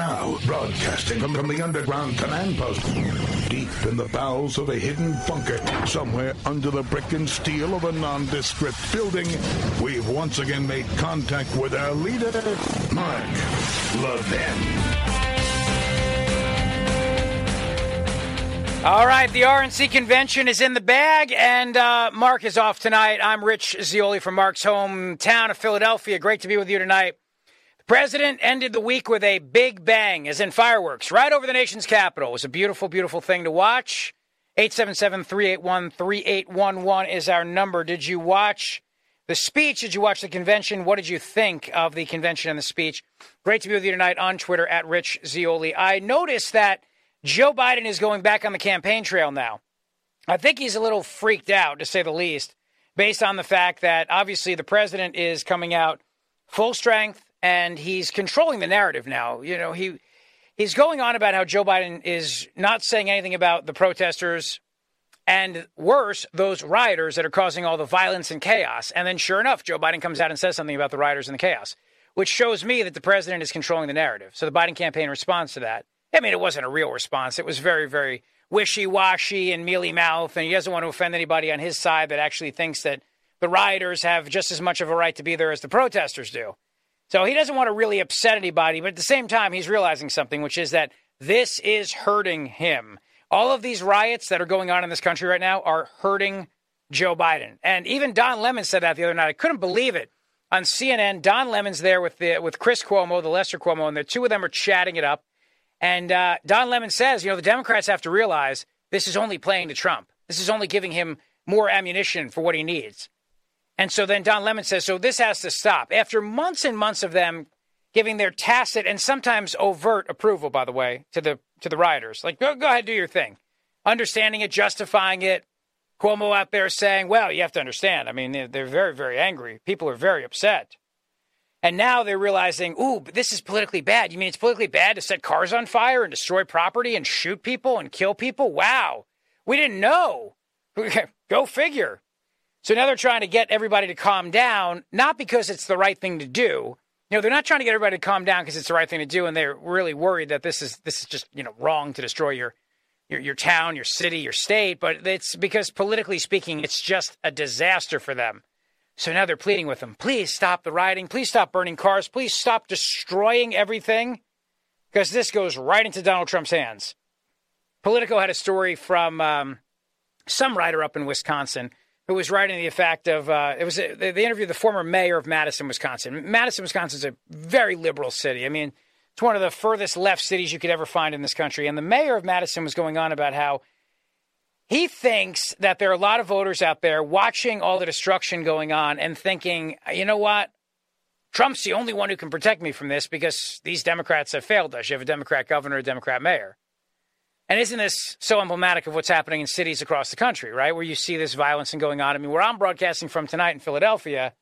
Now, broadcasting from, the underground command post, deep in the bowels of a hidden bunker, somewhere under the brick and steel of a nondescript building, we've once again made contact with our leader, Mark Levin. All right, the RNC convention is in the bag, and uh, Mark is off tonight. I'm Rich Zeoli from Mark's hometown of Philadelphia. Great to be with you tonight. President ended the week with a big bang, as in fireworks, right over the nation's capital. It was a beautiful, beautiful thing to watch. 877 381 3811 is our number. Did you watch the speech? Did you watch the convention? What did you think of the convention and the speech? Great to be with you tonight on Twitter at Rich Zeoli. I noticed that Joe Biden is going back on the campaign trail now. I think he's a little freaked out, to say the least, based on the fact that obviously the president is coming out full strength and he's controlling the narrative now. You know, he he's going on about how Joe Biden is not saying anything about the protesters and worse, those rioters that are causing all the violence and chaos. And then sure enough, Joe Biden comes out and says something about the rioters and the chaos, which shows me that the president is controlling the narrative. So the Biden campaign responds to that. I mean, it wasn't a real response. It was very, very wishy washy and mealy mouth. And he doesn't want to offend anybody on his side that actually thinks that the rioters have just as much of a right to be there as the protesters do. So he doesn't want to really upset anybody. But at the same time, he's realizing something, which is that this is hurting him. All of these riots that are going on in this country right now are hurting Joe Biden. And even Don Lemon said that the other night. I couldn't believe it. On CNN, Don Lemon's there with the with Chris Cuomo, the Lester Cuomo, and the two of them are chatting it up. And uh, Don Lemon says, you know, the Democrats have to realize this is only playing to Trump. This is only giving him more ammunition for what he needs. And so then Don Lemon says, so this has to stop. After months and months of them giving their tacit and sometimes overt approval, by the way, to the to the rioters, like go, go ahead, do your thing, understanding it, justifying it. Cuomo out there saying, well, you have to understand. I mean, they're, they're very, very angry. People are very upset. And now they're realizing, ooh, this is politically bad. You mean it's politically bad to set cars on fire and destroy property and shoot people and kill people? Wow. We didn't know. Go figure. So now they're trying to get everybody to calm down, not because it's the right thing to do. You know, they're not trying to get everybody to calm down because it's the right thing to do, and they're really worried that this is this is just you know wrong to destroy your your your town, your city, your state. But it's because politically speaking, it's just a disaster for them. So now they're pleading with them please stop the rioting, please stop burning cars, please stop destroying everything, because this goes right into Donald Trump's hands. Politico had a story from um, some writer up in Wisconsin who was writing the effect of uh, it was a, they interviewed the former mayor of Madison, Wisconsin. Madison, Wisconsin is a very liberal city. I mean, it's one of the furthest left cities you could ever find in this country. And the mayor of Madison was going on about how he thinks that there are a lot of voters out there watching all the destruction going on and thinking, you know what? Trump's the only one who can protect me from this because these Democrats have failed us. You have a Democrat governor, a Democrat mayor. And isn't this so emblematic of what's happening in cities across the country, right? Where you see this violence and going on. I mean, where I'm broadcasting from tonight in Philadelphia,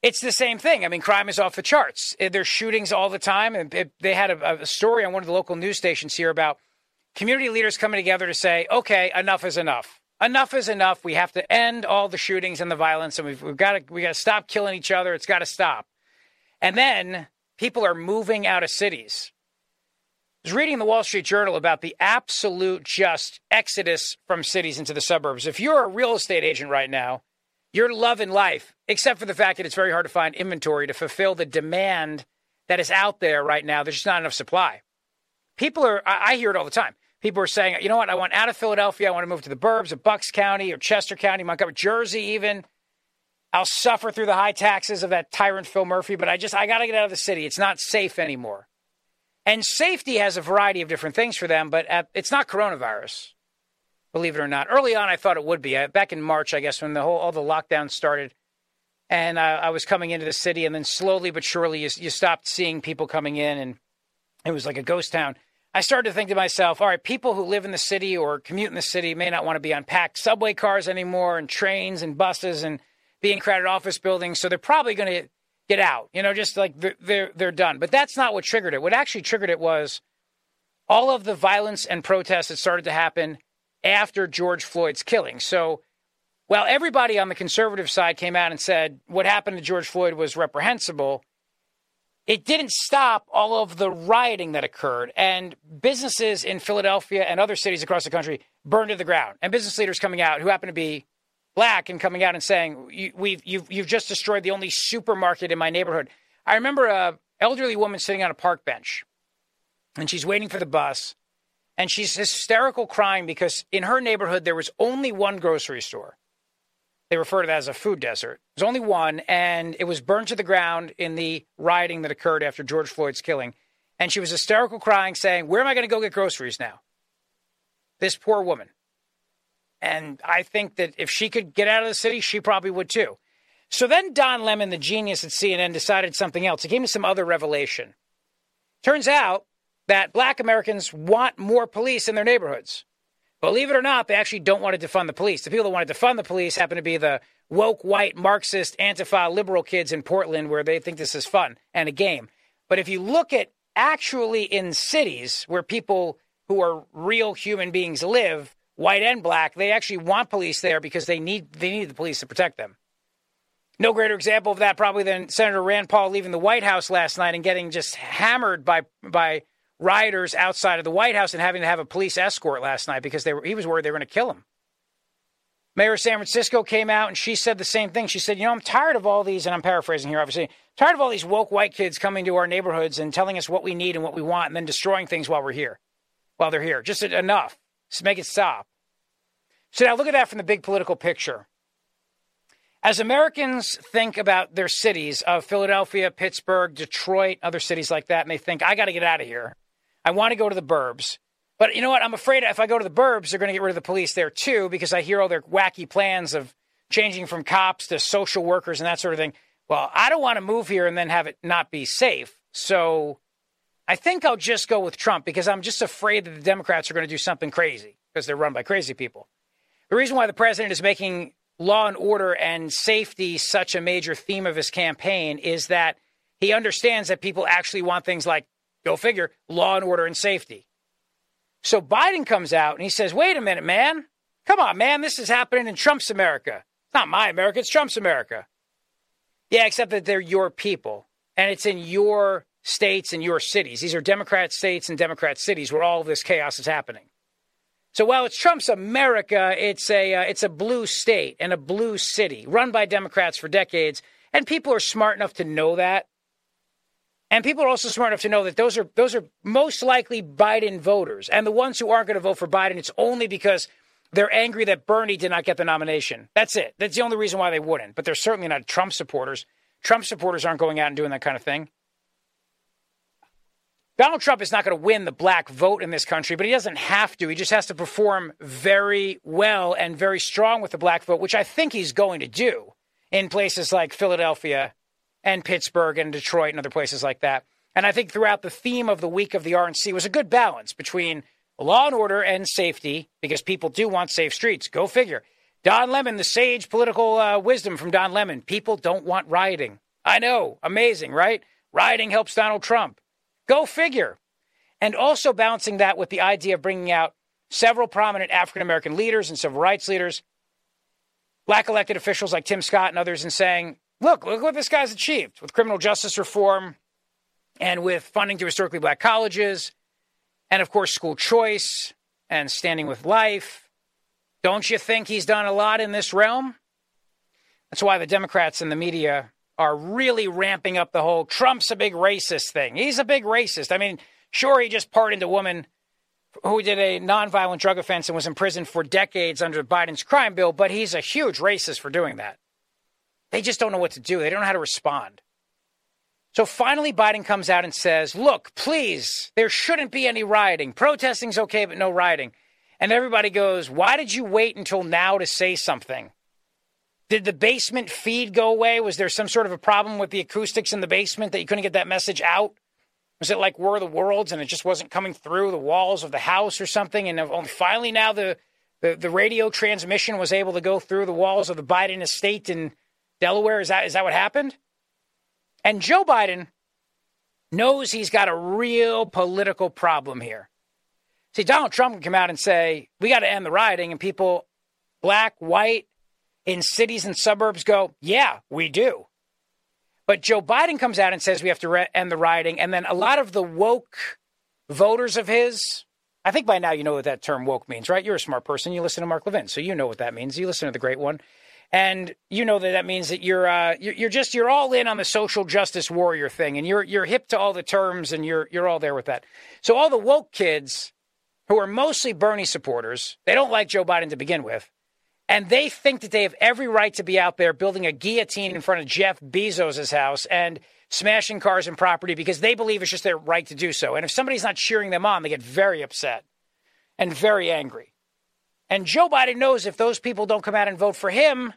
it's the same thing. I mean, crime is off the charts. Eh, there's shootings all the time. And they had a, a story on one of the local news stations here about community leaders coming together to say, okay, enough is enough. Enough is enough. We have to end all the shootings and the violence, and we've, we've got we got to stop killing each other. It's got to stop. And then people are moving out of cities. I was reading the Wall Street Journal about the absolute just exodus from cities into the suburbs. If you're a real estate agent right now, you're loving life, except for the fact that it's very hard to find inventory to fulfill the demand that is out there right now. There's just not enough supply. People are, I hear it all the time. People are saying, you know what, I want out of Philadelphia. I want to move to the burbs of Bucks County or Chester County, Montgomery, Jersey, even. I'll suffer through the high taxes of that tyrant Phil Murphy, but I just, I got to get out of the city. It's not safe anymore. And safety has a variety of different things for them, but at, it's not coronavirus, believe it or not. Early on, I thought it would be. I, back in March, I guess, when the whole all the lockdowns started, and I, I was coming into the city, and then slowly but surely, you, you stopped seeing people coming in, and it was like a ghost town. I started to think to myself, all right, people who live in the city or commute in the city may not want to be on packed subway cars anymore and trains and buses and be in crowded office buildings. So they're probably going to get out, you know, just like they're, they're, done. But that's not what triggered it. What actually triggered it was all of the violence and protests that started to happen after George Floyd's killing. So while everybody on the conservative side came out and said what happened to George Floyd was reprehensible, it didn't stop all of the rioting that occurred. And businesses in Philadelphia and other cities across the country burned to the ground. And business leaders coming out who happened to be black and coming out and saying, We've, you've, you've just destroyed the only supermarket in my neighborhood. I remember a elderly woman sitting on a park bench and she's waiting for the bus and she's hysterical crying because in her neighborhood there was only one grocery store they refer to that as a food desert. There's only one, and it was burned to the ground in the rioting that occurred after George Floyd's killing. And she was hysterical crying, saying, Where am I going to go get groceries now? This poor woman. And I think that if she could get out of the city, she probably would too. So then Don Lemon, the genius at CNN, decided something else. He gave me some other revelation. Turns out that black Americans want more police in their neighborhoods. Believe it or not, they actually don't want to defund the police. The people that want to defund the police happen to be the woke, white, Marxist, Antifa, liberal kids in Portland where they think this is fun and a game. But if you look at actually in cities where people who are real human beings live, white and black, they actually want police there because they need they need the police to protect them. No greater example of that probably than Senator Rand Paul leaving the White House last night and getting just hammered by by rioters outside of the White House and having to have a police escort last night because they were, he was worried they were going to kill him. Mayor of San Francisco came out and she said the same thing. She said, You know, I'm tired of all these, and I'm paraphrasing here, obviously, tired of all these woke white kids coming to our neighborhoods and telling us what we need and what we want and then destroying things while we're here, while they're here. Just enough. Just make it stop. So now look at that from the big political picture. As Americans think about their cities of Philadelphia, Pittsburgh, Detroit, other cities like that, and they think, I got to get out of here. I want to go to the burbs. But you know what? I'm afraid if I go to the burbs, they're going to get rid of the police there too, because I hear all their wacky plans of changing from cops to social workers and that sort of thing. Well, I don't want to move here and then have it not be safe. So I think I'll just go with Trump because I'm just afraid that the Democrats are going to do something crazy because they're run by crazy people. The reason why the president is making law and order and safety such a major theme of his campaign is that he understands that people actually want things like Go figure, law and order and safety. So Biden comes out and he says, wait a minute, man. Come on, man. This is happening in Trump's America. It's not my America, it's Trump's America. Yeah, except that they're your people and it's in your states and your cities. These are Democrat states and Democrat cities where all of this chaos is happening. So while it's Trump's America, it's a uh, it's a blue state and a blue city run by Democrats for decades, and people are smart enough to know that. And people are also smart enough to know that those are those are most likely Biden voters. And the ones who aren't going to vote for Biden, it's only because they're angry that Bernie did not get the nomination. That's it. That's the only reason why they wouldn't. But they're certainly not Trump supporters. Trump supporters aren't going out and doing that kind of thing. Donald Trump is not going to win the black vote in this country, but he doesn't have to. He just has to perform very well and very strong with the black vote, which I think he's going to do in places like Philadelphia and Pittsburgh and Detroit and other places like that. And I think throughout the theme of the week of the RNC was a good balance between law and order and safety, because people do want safe streets. Go figure. Don Lemon, the sage political uh, wisdom from Don Lemon. People don't want rioting. I know. Amazing, right? Rioting helps Donald Trump. Go figure. And also balancing that with the idea of bringing out several prominent African American leaders and civil rights leaders, black elected officials like Tim Scott and others, and saying, look, look what this guy's achieved with criminal justice reform and with funding to historically black colleges and, of course, school choice and standing with life. Don't you think he's done a lot in this realm? That's why the Democrats and the media are really ramping up the whole Trump's a big racist thing. He's a big racist. I mean, sure, he just pardoned a woman who did a nonviolent drug offense and was in prison for decades under Biden's crime bill, but he's a huge racist for doing that. They just don't know what to do. They don't know how to respond. So finally, Biden comes out and says, Look, please, there shouldn't be any rioting. Protesting's okay, but no rioting. And everybody goes, Why did you wait until now to say something? Did the basement feed go away? Was there some sort of a problem with the acoustics in the basement that you couldn't get that message out? Was it like War of the Worlds and it just wasn't coming through the walls of the house or something? And uh, oh, finally now the, the, the radio transmission was able to go through the walls of the Biden estate in Delaware. Is that, is that what happened? And Joe Biden knows he's got a real political problem here. See, Donald Trump can come out and say, we got to end the rioting, and people, black, white, in cities and suburbs go, yeah, we do. But Joe Biden comes out and says we have to re- end the rioting. And then a lot of the woke voters of his, I think by now you know what that term woke means, right? You're a smart person. You listen to Mark Levin, so you know what that means. You listen to the great one. And you know that that means that you're, uh, you're just you're all in on the social justice warrior thing, and you're you're hip to all the terms, and you're you're all there with that. So all the woke kids who are mostly Bernie supporters. They don't like Joe Biden to begin with. And they think that they have every right to be out there building a guillotine in front of Jeff Bezos' house and smashing cars and property because they believe it's just their right to do so. And if somebody's not cheering them on, they get very upset and very angry. And Joe Biden knows if those people don't come out and vote for him,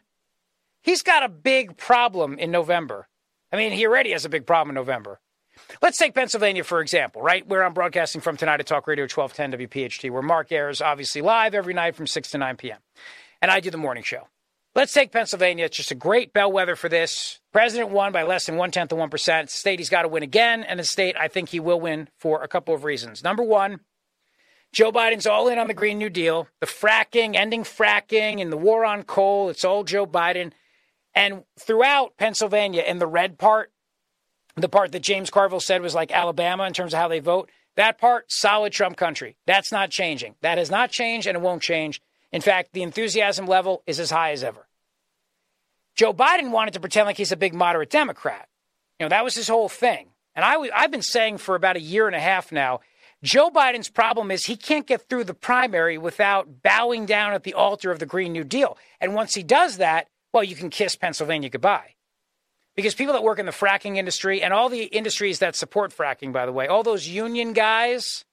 he's got a big problem in November. I mean, he already has a big problem in November. Let's take Pennsylvania, for example, right? Where I'm broadcasting from tonight at Talk Radio 1210 WPHT, where Mark airs obviously live every night from 6 to 9 p.m. And I do the morning show. Let's take Pennsylvania. It's just a great bellwether for this. President won by less than one tenth of 1%. It's state he's got to win again. And a state I think he will win for a couple of reasons. Number one, Joe Biden's all in on the Green New Deal, the fracking, ending fracking, and the war on coal. It's all Joe Biden. And throughout Pennsylvania, in the red part, the part that James Carville said was like Alabama in terms of how they vote. That part, solid Trump country. That's not changing. That has not changed and it won't change. In fact, the enthusiasm level is as high as ever. Joe Biden wanted to pretend like he's a big moderate Democrat. You know, that was his whole thing. And I, I've been saying for about a year and a half now Joe Biden's problem is he can't get through the primary without bowing down at the altar of the Green New Deal. And once he does that, well, you can kiss Pennsylvania goodbye. Because people that work in the fracking industry and all the industries that support fracking, by the way, all those union guys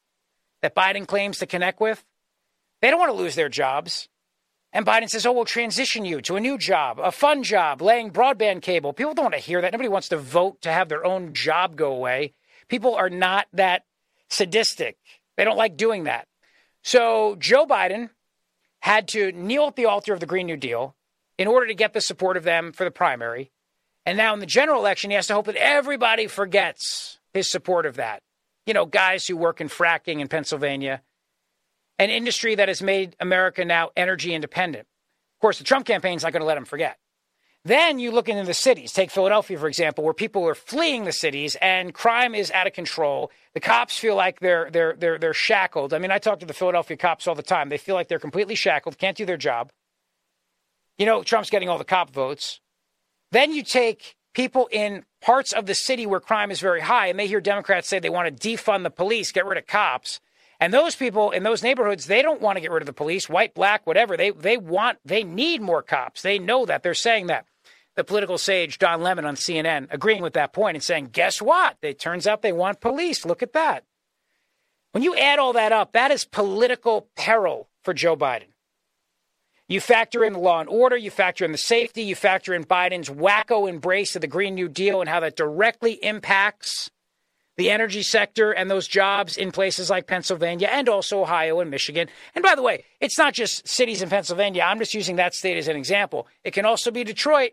that Biden claims to connect with, they don't want to lose their jobs. And Biden says, oh, we'll transition you to a new job, a fun job, laying broadband cable. People don't want to hear that. Nobody wants to vote to have their own job go away. People are not that sadistic. They don't like doing that. So Joe Biden had to kneel at the altar of the Green New Deal in order to get the support of them for the primary. And now in the general election, he has to hope that everybody forgets his support of that. You know, guys who work in fracking in Pennsylvania, an industry that has made America now energy independent. Of course, the Trump campaign is not going to let them forget. Then you look into the cities. Take Philadelphia, for example, where people are fleeing the cities and crime is out of control. The cops feel like they're they're they're they're shackled. I mean, I talk to the Philadelphia cops all the time. They feel like they're completely shackled, can't do their job. You know, Trump's getting all the cop votes. Then you take people in parts of the city where crime is very high, and they hear Democrats say they want to defund the police, get rid of cops. And those people in those neighborhoods, they don't want to get rid of the police, white, black, whatever. They they want they need more cops. They know that. They're saying that. The political sage Don Lemon on CNN agreeing with that point and saying, guess what? It turns out they want police. Look at that. When you add all that up, that is political peril for Joe Biden. You factor in the law and order, you factor in the safety, you factor in Biden's wacko embrace of the Green New Deal and how that directly impacts the energy sector and those jobs in places like Pennsylvania and also Ohio and Michigan. And by the way, it's not just cities in Pennsylvania. I'm just using that state as an example. It can also be Detroit,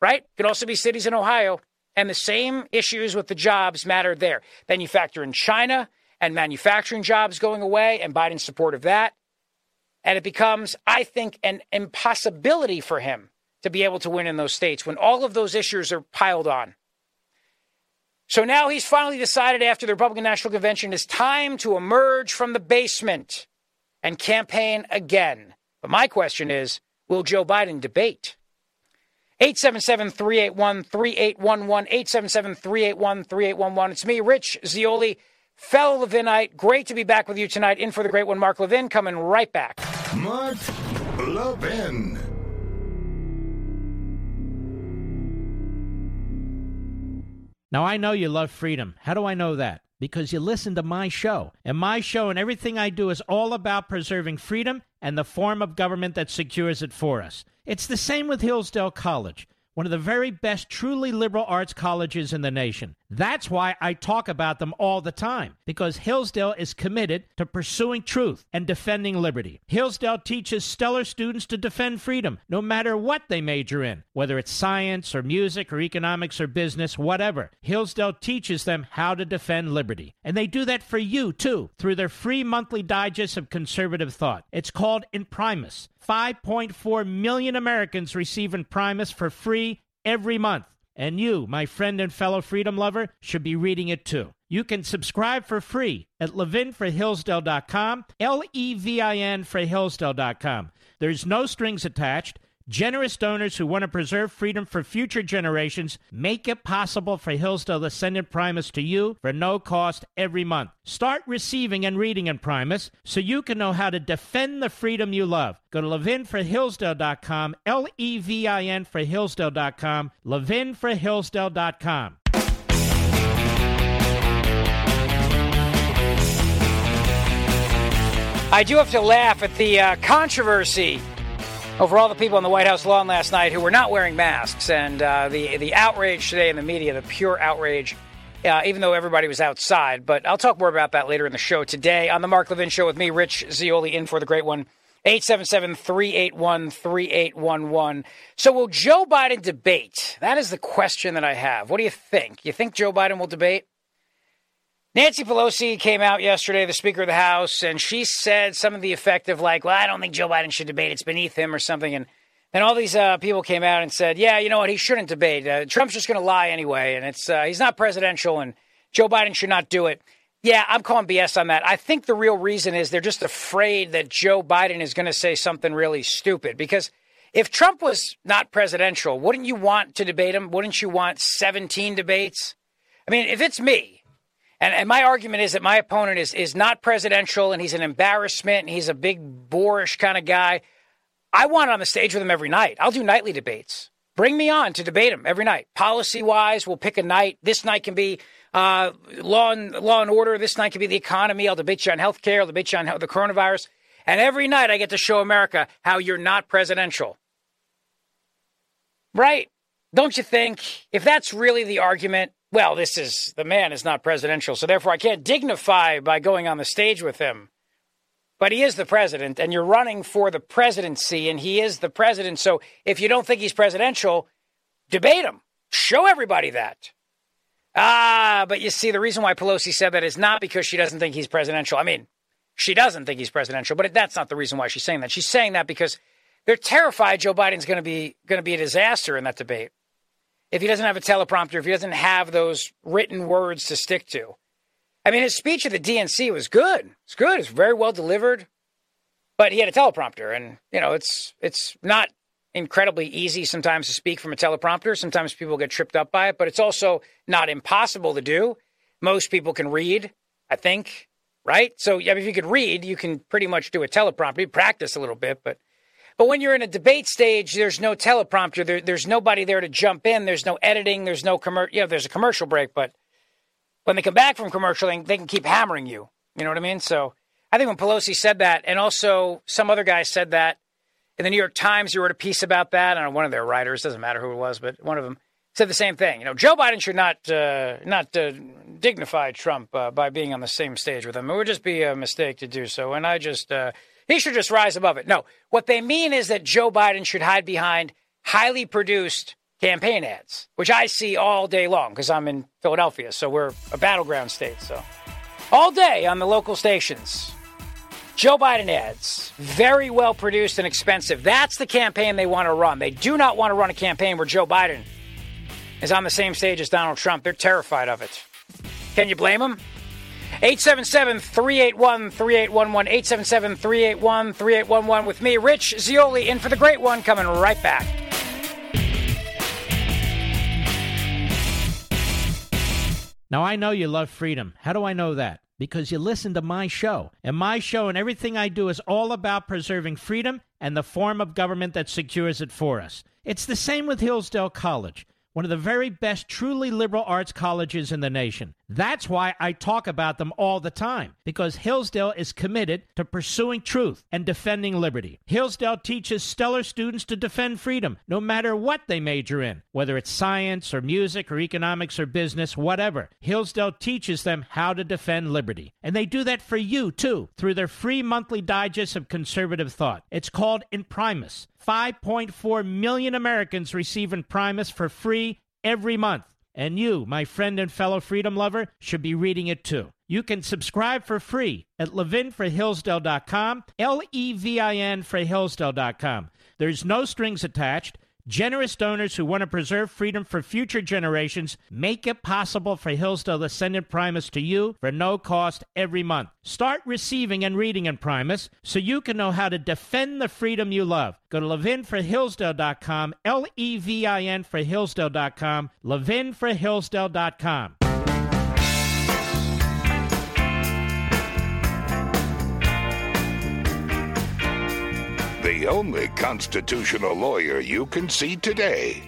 right? It can also be cities in Ohio. And the same issues with the jobs matter there. Then you factor in China and manufacturing jobs going away and Biden's support of that. And it becomes, I think, an impossibility for him to be able to win in those states when all of those issues are piled on. So now he's finally decided after the Republican National Convention it's time to emerge from the basement and campaign again. But my question is will Joe Biden debate? 877 381 3811. 877 381 3811. It's me, Rich Zeoli. Fellow Levinite, great to be back with you tonight. In for the great one, Mark Levin, coming right back. Mark Levin. Now, I know you love freedom. How do I know that? Because you listen to my show. And my show and everything I do is all about preserving freedom and the form of government that secures it for us. It's the same with Hillsdale College, one of the very best truly liberal arts colleges in the nation. That's why I talk about them all the time, because Hillsdale is committed to pursuing truth and defending liberty. Hillsdale teaches stellar students to defend freedom, no matter what they major in, whether it's science or music or economics or business, whatever. Hillsdale teaches them how to defend liberty. And they do that for you, too, through their free monthly digest of conservative thought. It's called Imprimis. 5.4 million Americans receive Imprimis for free every month. And you, my friend and fellow freedom lover, should be reading it too. You can subscribe for free at levinforhillsdale.com, L E V I N for Hillsdale.com. There's no strings attached. Generous donors who want to preserve freedom for future generations make it possible for Hillsdale to send Imprimis to you for no cost every month. Start receiving and reading Imprimis so you can know how to defend the freedom you love. Go to levinforhillsdale.com, L E V I N for Hillsdale.com, levinforhillsdale.com. I do have to laugh at the uh, controversy over all the people on the White House lawn last night who were not wearing masks, and uh, the the outrage today in the media, the pure outrage. Uh, even though everybody was outside, but I'll talk more about that later in the show today on the Mark Levin Show with me, Rich Zeoli, in for the great one. 877 381 3811. So, will Joe Biden debate? That is the question that I have. What do you think? You think Joe Biden will debate? Nancy Pelosi came out yesterday, the Speaker of the House, and she said some of the effect of, like, well, I don't think Joe Biden should debate. It's beneath him or something. And then all these uh, people came out and said, yeah, you know what? He shouldn't debate. Uh, Trump's just going to lie anyway. And it's uh, he's not presidential, and Joe Biden should not do it. Yeah, I'm calling BS on that. I think the real reason is they're just afraid that Joe Biden is going to say something really stupid. Because if Trump was not presidential, wouldn't you want to debate him? Wouldn't you want 17 debates? I mean, if it's me, and, and my argument is that my opponent is, is not presidential and he's an embarrassment and he's a big boorish kind of guy, I want on the stage with him every night. I'll do nightly debates. Bring me on to debate him every night. Policy wise, we'll pick a night. This night can be uh, law and law and order. This night can be the economy. I'll debate you on health care. I'll debate you on the coronavirus. And every night I get to show America how you're not presidential. Right? Don't you think? If that's really the argument, well, this is the man is not presidential, so therefore I can't dignify by going on the stage with him. But he is the president, and you're running for the presidency, and he is the president. So if you don't think he's presidential, debate him. Show everybody that. Ah, but you see, the reason why Pelosi said that is not because she doesn't think he's presidential. I mean, she doesn't think he's presidential, but that's not the reason why she's saying that. She's saying that because they're terrified Joe Biden's going to be going to be a disaster in that debate. If he doesn't have a teleprompter, if he doesn't have those written words to stick to. I mean, his speech at the DNC was good. It's good. It's very well delivered, but he had a teleprompter, and you know, it's it's not incredibly easy sometimes to speak from a teleprompter. Sometimes people get tripped up by it, but it's also not impossible to do. Most people can read, I think, right? So, yeah, if you could read, you can pretty much do a teleprompter. You practice a little bit, but but when you're in a debate stage, there's no teleprompter. There, there's nobody there to jump in. There's no editing. There's no commercial. You know, there's a commercial break, but when they come back from commercial, they can keep hammering you. You know what I mean? So I think when Pelosi said that, and also some other guy said that in the New York Times, you wrote a piece about that. I don't know, one of their writers, doesn't matter who it was, but one of them said the same thing. You know, Joe Biden should not uh, not uh, dignify Trump uh, by being on the same stage with him. It would just be a mistake to do so. And I just uh, he should just rise above it. No, what they mean is that Joe Biden should hide behind highly produced campaign ads, which I see all day long because I'm in Philadelphia, so we're a battleground state. So all day on the local stations. Joe Biden ads, very well produced and expensive. That's the campaign they want to run. They do not want to run a campaign where Joe Biden is on the same stage as Donald Trump. They're terrified of it. Can you blame them? 877 381 3811. 877 381 3811 with me, Rich Zeoli, in for the great one, coming right back. Now, I know you love freedom. How do I know that? Because you listen to my show. And my show and everything I do is all about preserving freedom and the form of government that secures it for us. It's the same with Hillsdale College. One of the very best truly liberal arts colleges in the nation. That's why I talk about them all the time, because Hillsdale is committed to pursuing truth and defending liberty. Hillsdale teaches stellar students to defend freedom, no matter what they major in, whether it's science or music or economics or business, whatever. Hillsdale teaches them how to defend liberty. And they do that for you, too, through their free monthly digest of conservative thought. It's called Imprimis. 5.4 million Americans receive Primus for free every month. And you, my friend and fellow freedom lover, should be reading it too. You can subscribe for free at levinforhillsdale.com, L E V I N for Hillsdale.com. There's no strings attached. Generous donors who want to preserve freedom for future generations make it possible for Hillsdale to send Imprimis to you for no cost every month. Start receiving and reading Imprimis so you can know how to defend the freedom you love. Go to levinforhillsdale.com, L E V I N for Hillsdale.com, levinforhillsdale.com. The only constitutional lawyer you can see today.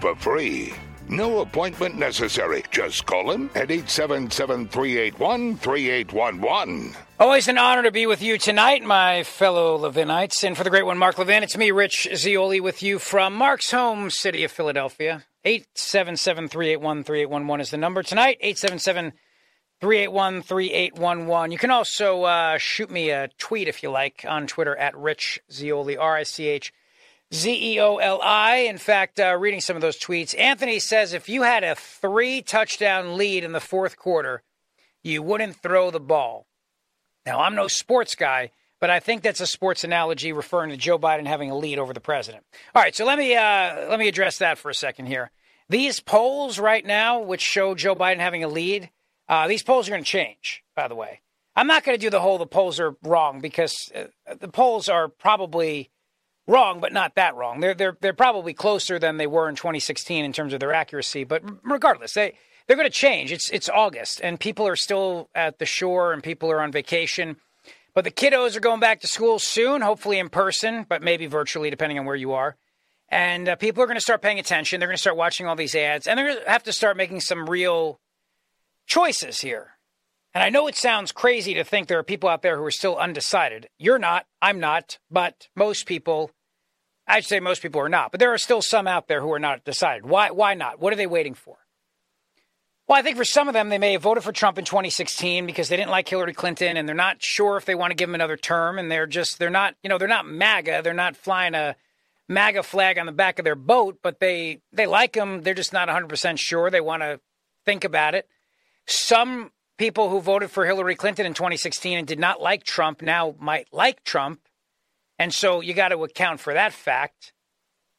For free. No appointment necessary. Just call him at 877 381 3811. Always an honor to be with you tonight, my fellow Levinites. And for the great one, Mark Levin, it's me, Rich Zeoli, with you from Mark's home city of Philadelphia. 877 381 3811 is the number tonight. 877 381 3811. You can also uh, shoot me a tweet if you like on Twitter at Rich Zeoli, R I C H Z E O L I. In fact, uh, reading some of those tweets, Anthony says if you had a three touchdown lead in the fourth quarter, you wouldn't throw the ball. Now, I'm no sports guy, but I think that's a sports analogy referring to Joe Biden having a lead over the president. All right, so let me uh, let me address that for a second here. These polls right now, which show Joe Biden having a lead, uh, these polls are going to change. By the way, I'm not going to do the whole the polls are wrong because uh, the polls are probably wrong, but not that wrong. They're they're they're probably closer than they were in 2016 in terms of their accuracy. But regardless, they they're going to change. It's it's August, and people are still at the shore, and people are on vacation. But the kiddos are going back to school soon, hopefully in person, but maybe virtually, depending on where you are. And uh, people are going to start paying attention. They're going to start watching all these ads, and they're going to have to start making some real choices here. And I know it sounds crazy to think there are people out there who are still undecided. You're not, I'm not, but most people, I'd say most people are not, but there are still some out there who are not decided. Why, why not? What are they waiting for? Well, I think for some of them, they may have voted for Trump in 2016 because they didn't like Hillary Clinton and they're not sure if they want to give him another term. And they're just, they're not, you know, they're not MAGA. They're not flying a MAGA flag on the back of their boat, but they, they like him. They're just not 100% sure. They want to think about it. Some people who voted for Hillary Clinton in 2016 and did not like Trump now might like Trump. And so you got to account for that fact.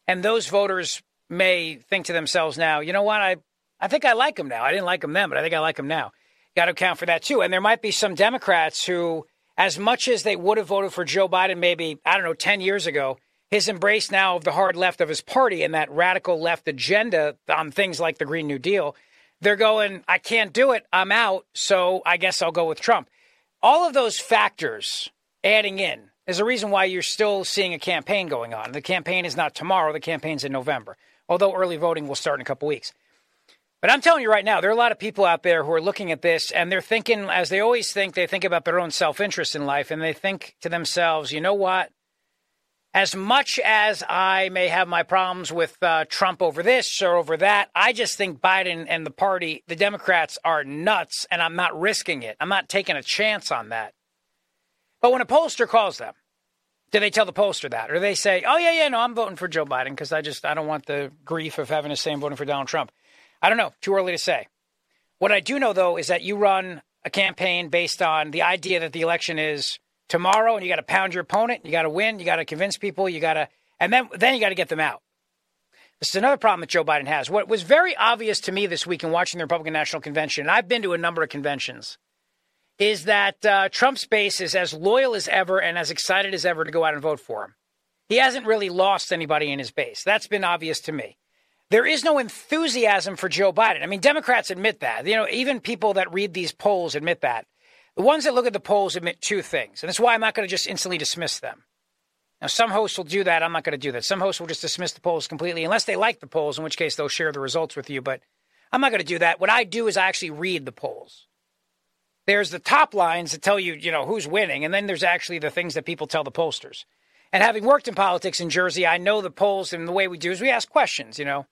And those voters may think to themselves now, you know what? I, I think I like him now. I didn't like him then, but I think I like him now. Got to account for that too. And there might be some Democrats who, as much as they would have voted for Joe Biden maybe, I don't know, 10 years ago, his embrace now of the hard left of his party and that radical left agenda on things like the Green New Deal they're going, I can't do it. I'm out. So I guess I'll go with Trump. All of those factors adding in is a reason why you're still seeing a campaign going on. The campaign is not tomorrow, the campaign's in November, although early voting will start in a couple weeks. But I'm telling you right now, there are a lot of people out there who are looking at this and they're thinking, as they always think, they think about their own self interest in life and they think to themselves, you know what? As much as I may have my problems with uh, Trump over this or over that, I just think Biden and the party, the Democrats, are nuts, and I'm not risking it. I'm not taking a chance on that. But when a pollster calls them, do they tell the pollster that, or do they say, "Oh yeah, yeah, no, I'm voting for Joe Biden because I just I don't want the grief of having to say I'm voting for Donald Trump"? I don't know. Too early to say. What I do know though is that you run a campaign based on the idea that the election is tomorrow and you got to pound your opponent. You got to win. You got to convince people. You got to, and then, then you got to get them out. This is another problem that Joe Biden has. What was very obvious to me this week in watching the Republican National Convention, and I've been to a number of conventions, is that uh, Trump's base is as loyal as ever and as excited as ever to go out and vote for him. He hasn't really lost anybody in his base. That's been obvious to me. There is no enthusiasm for Joe Biden. I mean, Democrats admit that. You know, even people that read these polls admit that. The ones that look at the polls admit two things, and that's why I'm not going to just instantly dismiss them. Now, some hosts will do that. I'm not going to do that. Some hosts will just dismiss the polls completely, unless they like the polls, in which case they'll share the results with you. But I'm not going to do that. What I do is I actually read the polls. There's the top lines that tell you, you know, who's winning, and then there's actually the things that people tell the pollsters. And having worked in politics in Jersey, I know the polls and the way we do is we ask questions, you know.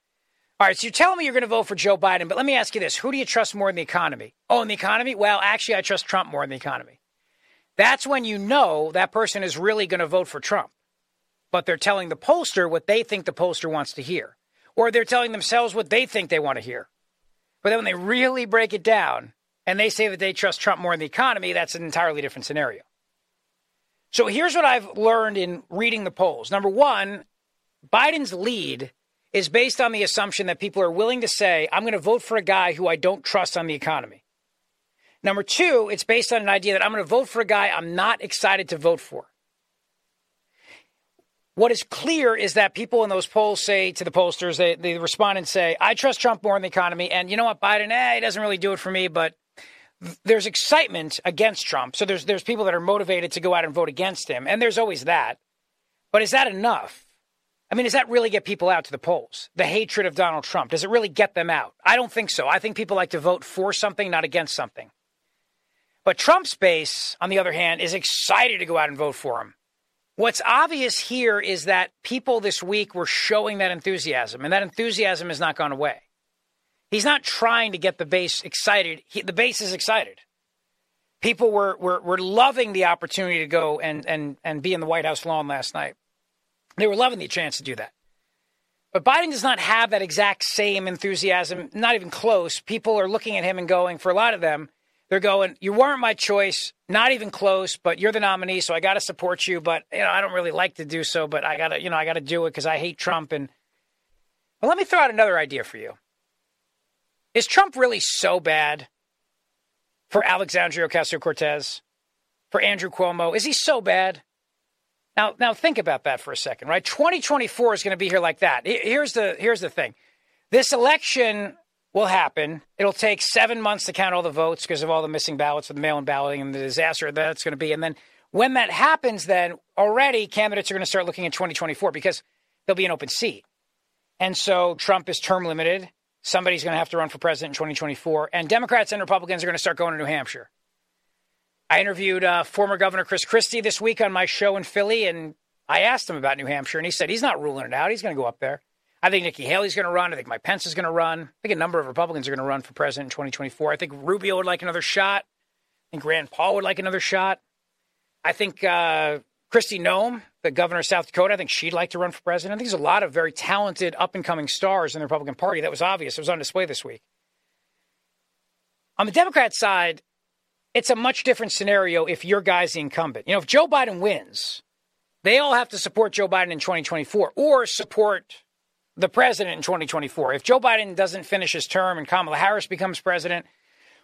All right, so you're telling me you're going to vote for Joe Biden, but let me ask you this who do you trust more in the economy? Oh, in the economy? Well, actually, I trust Trump more in the economy. That's when you know that person is really going to vote for Trump. But they're telling the pollster what they think the pollster wants to hear, or they're telling themselves what they think they want to hear. But then when they really break it down and they say that they trust Trump more in the economy, that's an entirely different scenario. So here's what I've learned in reading the polls. Number one, Biden's lead is based on the assumption that people are willing to say, I'm going to vote for a guy who I don't trust on the economy. Number two, it's based on an idea that I'm going to vote for a guy I'm not excited to vote for. What is clear is that people in those polls say to the pollsters, they, they respond and say, I trust Trump more in the economy. And you know what, Biden, eh, he doesn't really do it for me, but there's excitement against Trump. So there's, there's people that are motivated to go out and vote against him. And there's always that. But is that enough? I mean, does that really get people out to the polls? The hatred of Donald Trump, does it really get them out? I don't think so. I think people like to vote for something, not against something. But Trump's base, on the other hand, is excited to go out and vote for him. What's obvious here is that people this week were showing that enthusiasm, and that enthusiasm has not gone away. He's not trying to get the base excited. He, the base is excited. People were, were, were loving the opportunity to go and, and, and be in the White House lawn last night. They were loving the chance to do that. But Biden does not have that exact same enthusiasm, not even close. People are looking at him and going, for a lot of them, they're going, You weren't my choice, not even close, but you're the nominee, so I got to support you. But, you know, I don't really like to do so, but I got to, you know, I got to do it because I hate Trump. And, well, let me throw out another idea for you. Is Trump really so bad for Alexandria Ocasio Cortez, for Andrew Cuomo? Is he so bad? Now, now think about that for a second, right? 2024 is going to be here like that. Here's the here's the thing. This election will happen. It'll take seven months to count all the votes because of all the missing ballots with the mail-in balloting and the disaster that's going to be. And then when that happens, then already candidates are going to start looking at 2024 because there'll be an open seat. And so Trump is term limited. Somebody's going to have to run for president in 2024. And Democrats and Republicans are going to start going to New Hampshire. I interviewed uh, former Governor Chris Christie this week on my show in Philly, and I asked him about New Hampshire, and he said he's not ruling it out. He's going to go up there. I think Nikki Haley's going to run. I think Mike Pence is going to run. I think a number of Republicans are going to run for president in 2024. I think Rubio would like another shot. I think Rand Paul would like another shot. I think uh, Kristi Noem, the governor of South Dakota, I think she'd like to run for president. I think there's a lot of very talented up and coming stars in the Republican Party. That was obvious. It was on display this week. On the Democrat side, it's a much different scenario if your guy's the incumbent. You know, if Joe Biden wins, they all have to support Joe Biden in 2024 or support the president in 2024. If Joe Biden doesn't finish his term and Kamala Harris becomes president,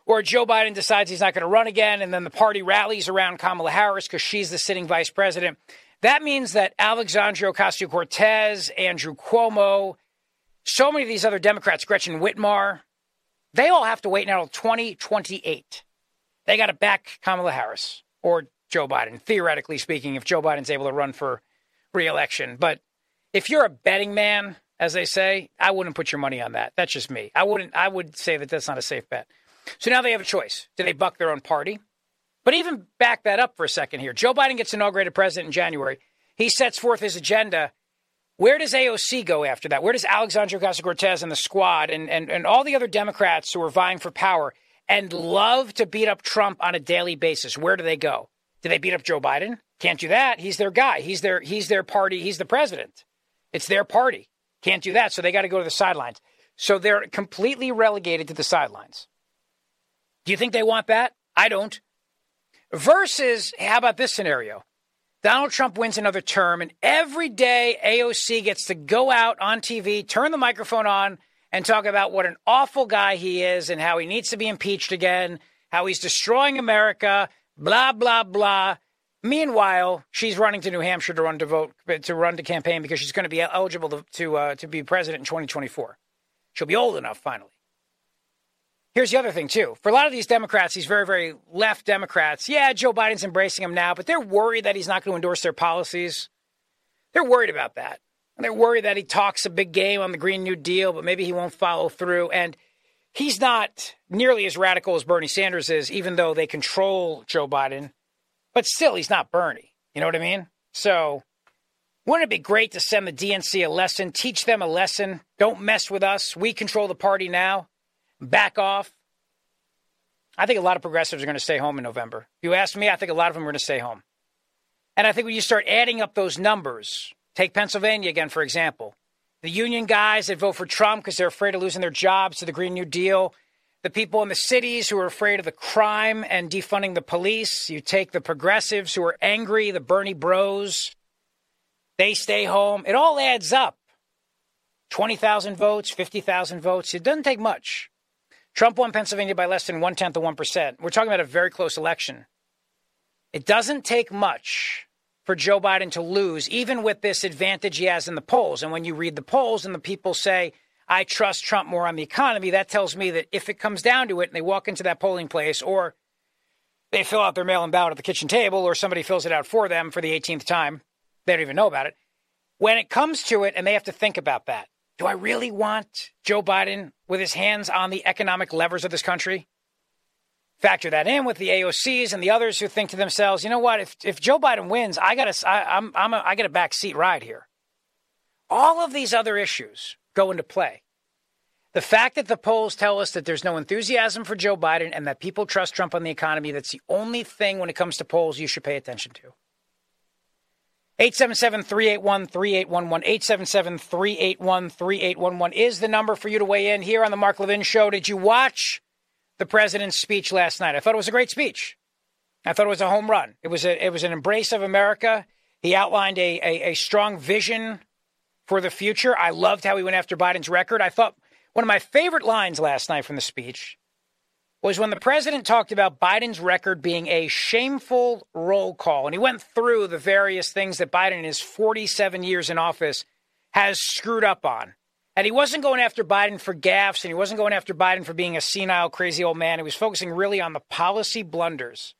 or Joe Biden decides he's not going to run again and then the party rallies around Kamala Harris because she's the sitting vice president, that means that Alexandria Ocasio Cortez, Andrew Cuomo, so many of these other Democrats, Gretchen Whitmer, they all have to wait until 2028 they got to back Kamala Harris or Joe Biden, theoretically speaking, if Joe Biden's able to run for reelection. But if you're a betting man, as they say, I wouldn't put your money on that. That's just me. I wouldn't. I would say that that's not a safe bet. So now they have a choice. Do they buck their own party? But even back that up for a second here. Joe Biden gets inaugurated president in January. He sets forth his agenda. Where does AOC go after that? Where does Alexandria Ocasio Cortez and the squad and, and, and all the other Democrats who are vying for power and love to beat up Trump on a daily basis, where do they go? Do they beat up Joe Biden? Can't do that. He's their guy. He's their he's their party. He's the president. It's their party. Can't do that. So they got to go to the sidelines. So they're completely relegated to the sidelines. Do you think they want that? I don't. Versus, how about this scenario? Donald Trump wins another term, and every day AOC gets to go out on TV, turn the microphone on, and talk about what an awful guy he is and how he needs to be impeached again, how he's destroying America, blah blah blah. Meanwhile, she's running to New Hampshire to run to vote to run to campaign because she's going to be eligible to to, uh, to be president in 2024. She'll be old enough finally. Here's the other thing too. For a lot of these Democrats, these very very left Democrats, yeah, Joe Biden's embracing him now, but they're worried that he's not going to endorse their policies. They're worried about that. And they're worried that he talks a big game on the Green New Deal, but maybe he won't follow through. And he's not nearly as radical as Bernie Sanders is, even though they control Joe Biden. But still, he's not Bernie. You know what I mean? So, wouldn't it be great to send the DNC a lesson, teach them a lesson? Don't mess with us. We control the party now. Back off. I think a lot of progressives are going to stay home in November. If you ask me, I think a lot of them are going to stay home. And I think when you start adding up those numbers, take Pennsylvania again, for example. The union guys that vote for Trump because they're afraid of losing their jobs to the Green New Deal. The people in the cities who are afraid of the crime and defunding the police. You take the progressives who are angry, the Bernie bros. They stay home. It all adds up. 20,000 votes, 50,000 votes. It doesn't take much. Trump won Pennsylvania by less than one tenth of 1%. We're talking about a very close election. It doesn't take much for Joe Biden to lose, even with this advantage he has in the polls. And when you read the polls and the people say, I trust Trump more on the economy, that tells me that if it comes down to it and they walk into that polling place or they fill out their mail in ballot at the kitchen table or somebody fills it out for them for the 18th time, they don't even know about it. When it comes to it and they have to think about that, do I really want Joe Biden with his hands on the economic levers of this country? Factor that in with the AOCs and the others who think to themselves, you know what? If if Joe Biden wins, I got a, I, I'm I'm a, I get a backseat ride here. All of these other issues go into play. The fact that the polls tell us that there's no enthusiasm for Joe Biden and that people trust Trump on the economy, that's the only thing when it comes to polls you should pay attention to. 877 381 3811. 877 381 3811 is the number for you to weigh in here on the Mark Levin Show. Did you watch the president's speech last night? I thought it was a great speech. I thought it was a home run. It was, a, it was an embrace of America. He outlined a, a, a strong vision for the future. I loved how he went after Biden's record. I thought one of my favorite lines last night from the speech was when the president talked about Biden's record being a shameful roll call. And he went through the various things that Biden in his 47 years in office has screwed up on. And he wasn't going after Biden for gaffes and he wasn't going after Biden for being a senile, crazy old man. He was focusing really on the policy blunders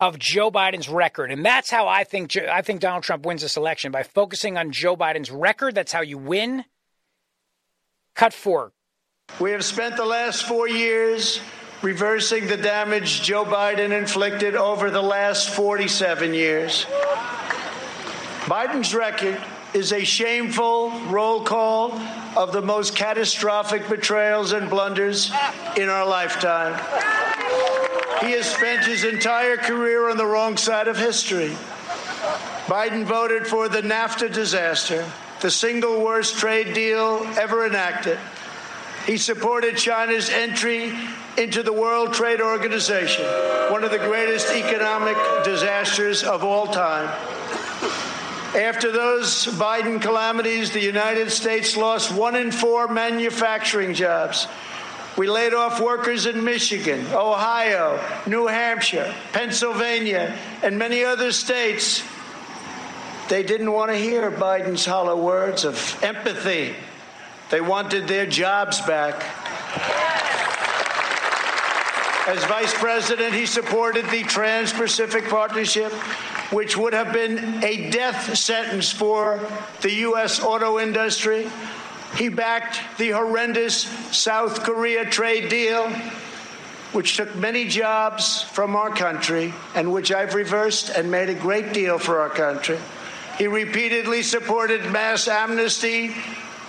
of Joe Biden's record. And that's how I think I think Donald Trump wins this election by focusing on Joe Biden's record. That's how you win. Cut four. We have spent the last four years reversing the damage Joe Biden inflicted over the last 47 years. Biden's record is a shameful roll call of the most catastrophic betrayals and blunders in our lifetime. He has spent his entire career on the wrong side of history. Biden voted for the NAFTA disaster, the single worst trade deal ever enacted. He supported China's entry into the World Trade Organization, one of the greatest economic disasters of all time. After those Biden calamities, the United States lost one in four manufacturing jobs. We laid off workers in Michigan, Ohio, New Hampshire, Pennsylvania, and many other states. They didn't want to hear Biden's hollow words of empathy they wanted their jobs back. As vice president, he supported the Trans Pacific Partnership, which would have been a death sentence for the U.S. auto industry. He backed the horrendous South Korea trade deal, which took many jobs from our country and which I've reversed and made a great deal for our country. He repeatedly supported mass amnesty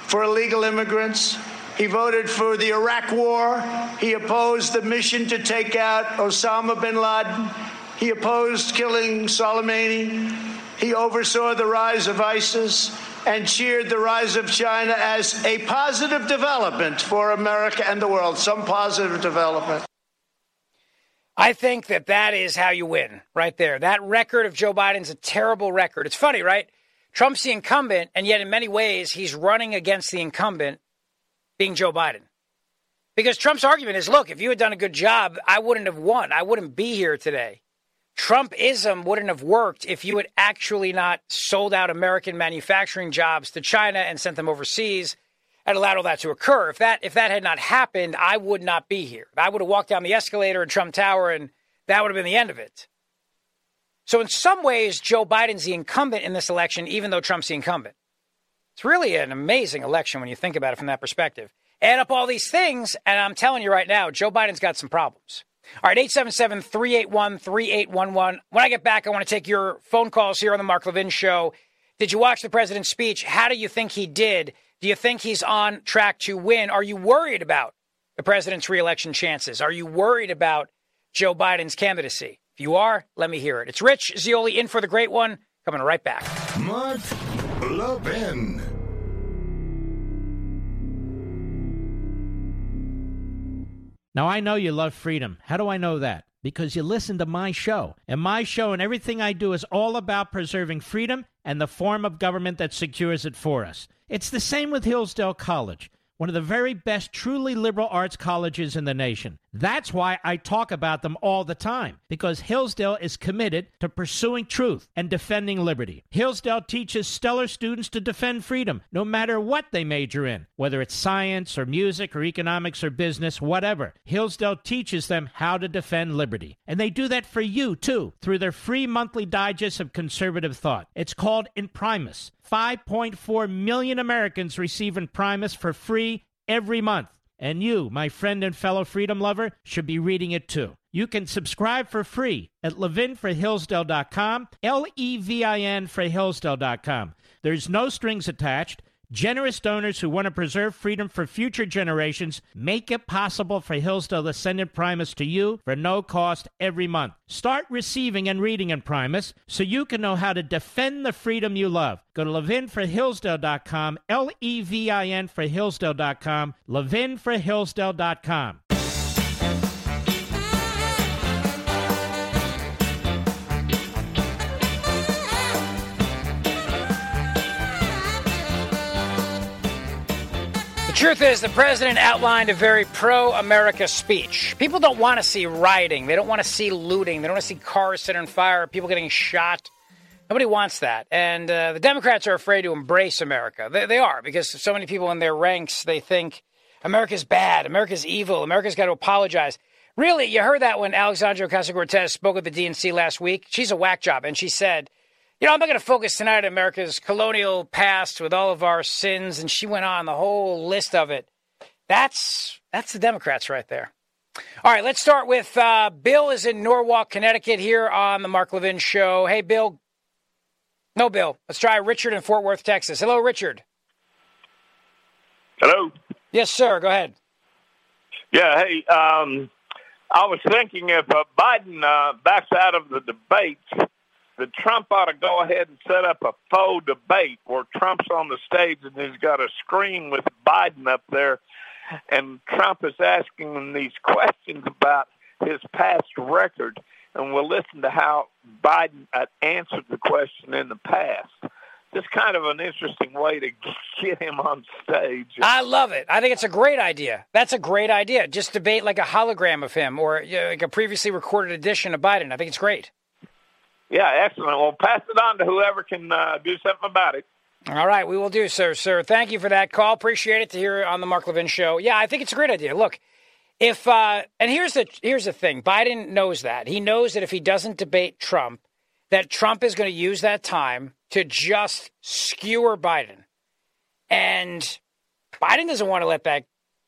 for illegal immigrants. He voted for the Iraq War. He opposed the mission to take out Osama bin Laden. He opposed killing Soleimani. He oversaw the rise of ISIS and cheered the rise of China as a positive development for America and the world. Some positive development. I think that that is how you win right there. That record of Joe Biden's a terrible record. It's funny, right? Trump's the incumbent, and yet in many ways, he's running against the incumbent being Joe Biden. Because Trump's argument is look, if you had done a good job, I wouldn't have won. I wouldn't be here today. Trumpism wouldn't have worked if you had actually not sold out American manufacturing jobs to China and sent them overseas and allowed all that to occur. If that if that had not happened, I would not be here. I would have walked down the escalator in Trump Tower and that would have been the end of it. So, in some ways, Joe Biden's the incumbent in this election, even though Trump's the incumbent. It's really an amazing election when you think about it from that perspective. Add up all these things, and I'm telling you right now, Joe Biden's got some problems. All right, 877 381 3811. When I get back, I want to take your phone calls here on the Mark Levin Show. Did you watch the president's speech? How do you think he did? Do you think he's on track to win? Are you worried about the president's reelection chances? Are you worried about Joe Biden's candidacy? If you are, let me hear it. It's Rich Zeoli in for the great one. Coming right back. Mark Levin. Now, I know you love freedom. How do I know that? Because you listen to my show. And my show and everything I do is all about preserving freedom and the form of government that secures it for us. It's the same with Hillsdale College one of the very best truly liberal arts colleges in the nation. That's why I talk about them all the time, because Hillsdale is committed to pursuing truth and defending liberty. Hillsdale teaches stellar students to defend freedom, no matter what they major in, whether it's science or music or economics or business, whatever. Hillsdale teaches them how to defend liberty. And they do that for you, too, through their free monthly digest of conservative thought. It's called Imprimis. 5.4 million Americans receive Imprimis for free every month. And you, my friend and fellow freedom lover, should be reading it too. You can subscribe for free at levinforhillsdale.com, L E V I N for Hillsdale.com. There's no strings attached. Generous donors who want to preserve freedom for future generations make it possible for Hillsdale to send primus to you for no cost every month. Start receiving and reading Imprimis so you can know how to defend the freedom you love. Go to levinforhillsdale.com, L E V I N for Hillsdale.com, levinforhillsdale.com. truth is, the president outlined a very pro America speech. People don't want to see rioting. They don't want to see looting. They don't want to see cars set on fire, people getting shot. Nobody wants that. And uh, the Democrats are afraid to embrace America. They, they are, because so many people in their ranks, they think America's bad, America's evil, America's got to apologize. Really, you heard that when Alexandria Ocasio Cortez spoke at the DNC last week. She's a whack job, and she said, you know, I'm not going to focus tonight on America's colonial past with all of our sins, and she went on the whole list of it. That's that's the Democrats right there. All right, let's start with uh, Bill is in Norwalk, Connecticut, here on the Mark Levin Show. Hey, Bill. No, Bill. Let's try Richard in Fort Worth, Texas. Hello, Richard. Hello. Yes, sir. Go ahead. Yeah. Hey, um, I was thinking if uh, Biden uh, backs out of the debates that Trump ought to go ahead and set up a faux debate where Trump's on the stage and he's got a screen with Biden up there, and Trump is asking him these questions about his past record, and we'll listen to how Biden uh, answered the question in the past. Just kind of an interesting way to get him on stage. I love it. I think it's a great idea. That's a great idea. Just debate like a hologram of him or know, like a previously recorded edition of Biden. I think it's great. Yeah, excellent. Well, pass it on to whoever can uh, do something about it. All right, we will do, sir. Sir, thank you for that call. Appreciate it to hear on the Mark Levin show. Yeah, I think it's a great idea. Look, if uh, and here's the here's the thing. Biden knows that. He knows that if he doesn't debate Trump, that Trump is going to use that time to just skewer Biden. And Biden doesn't want to let that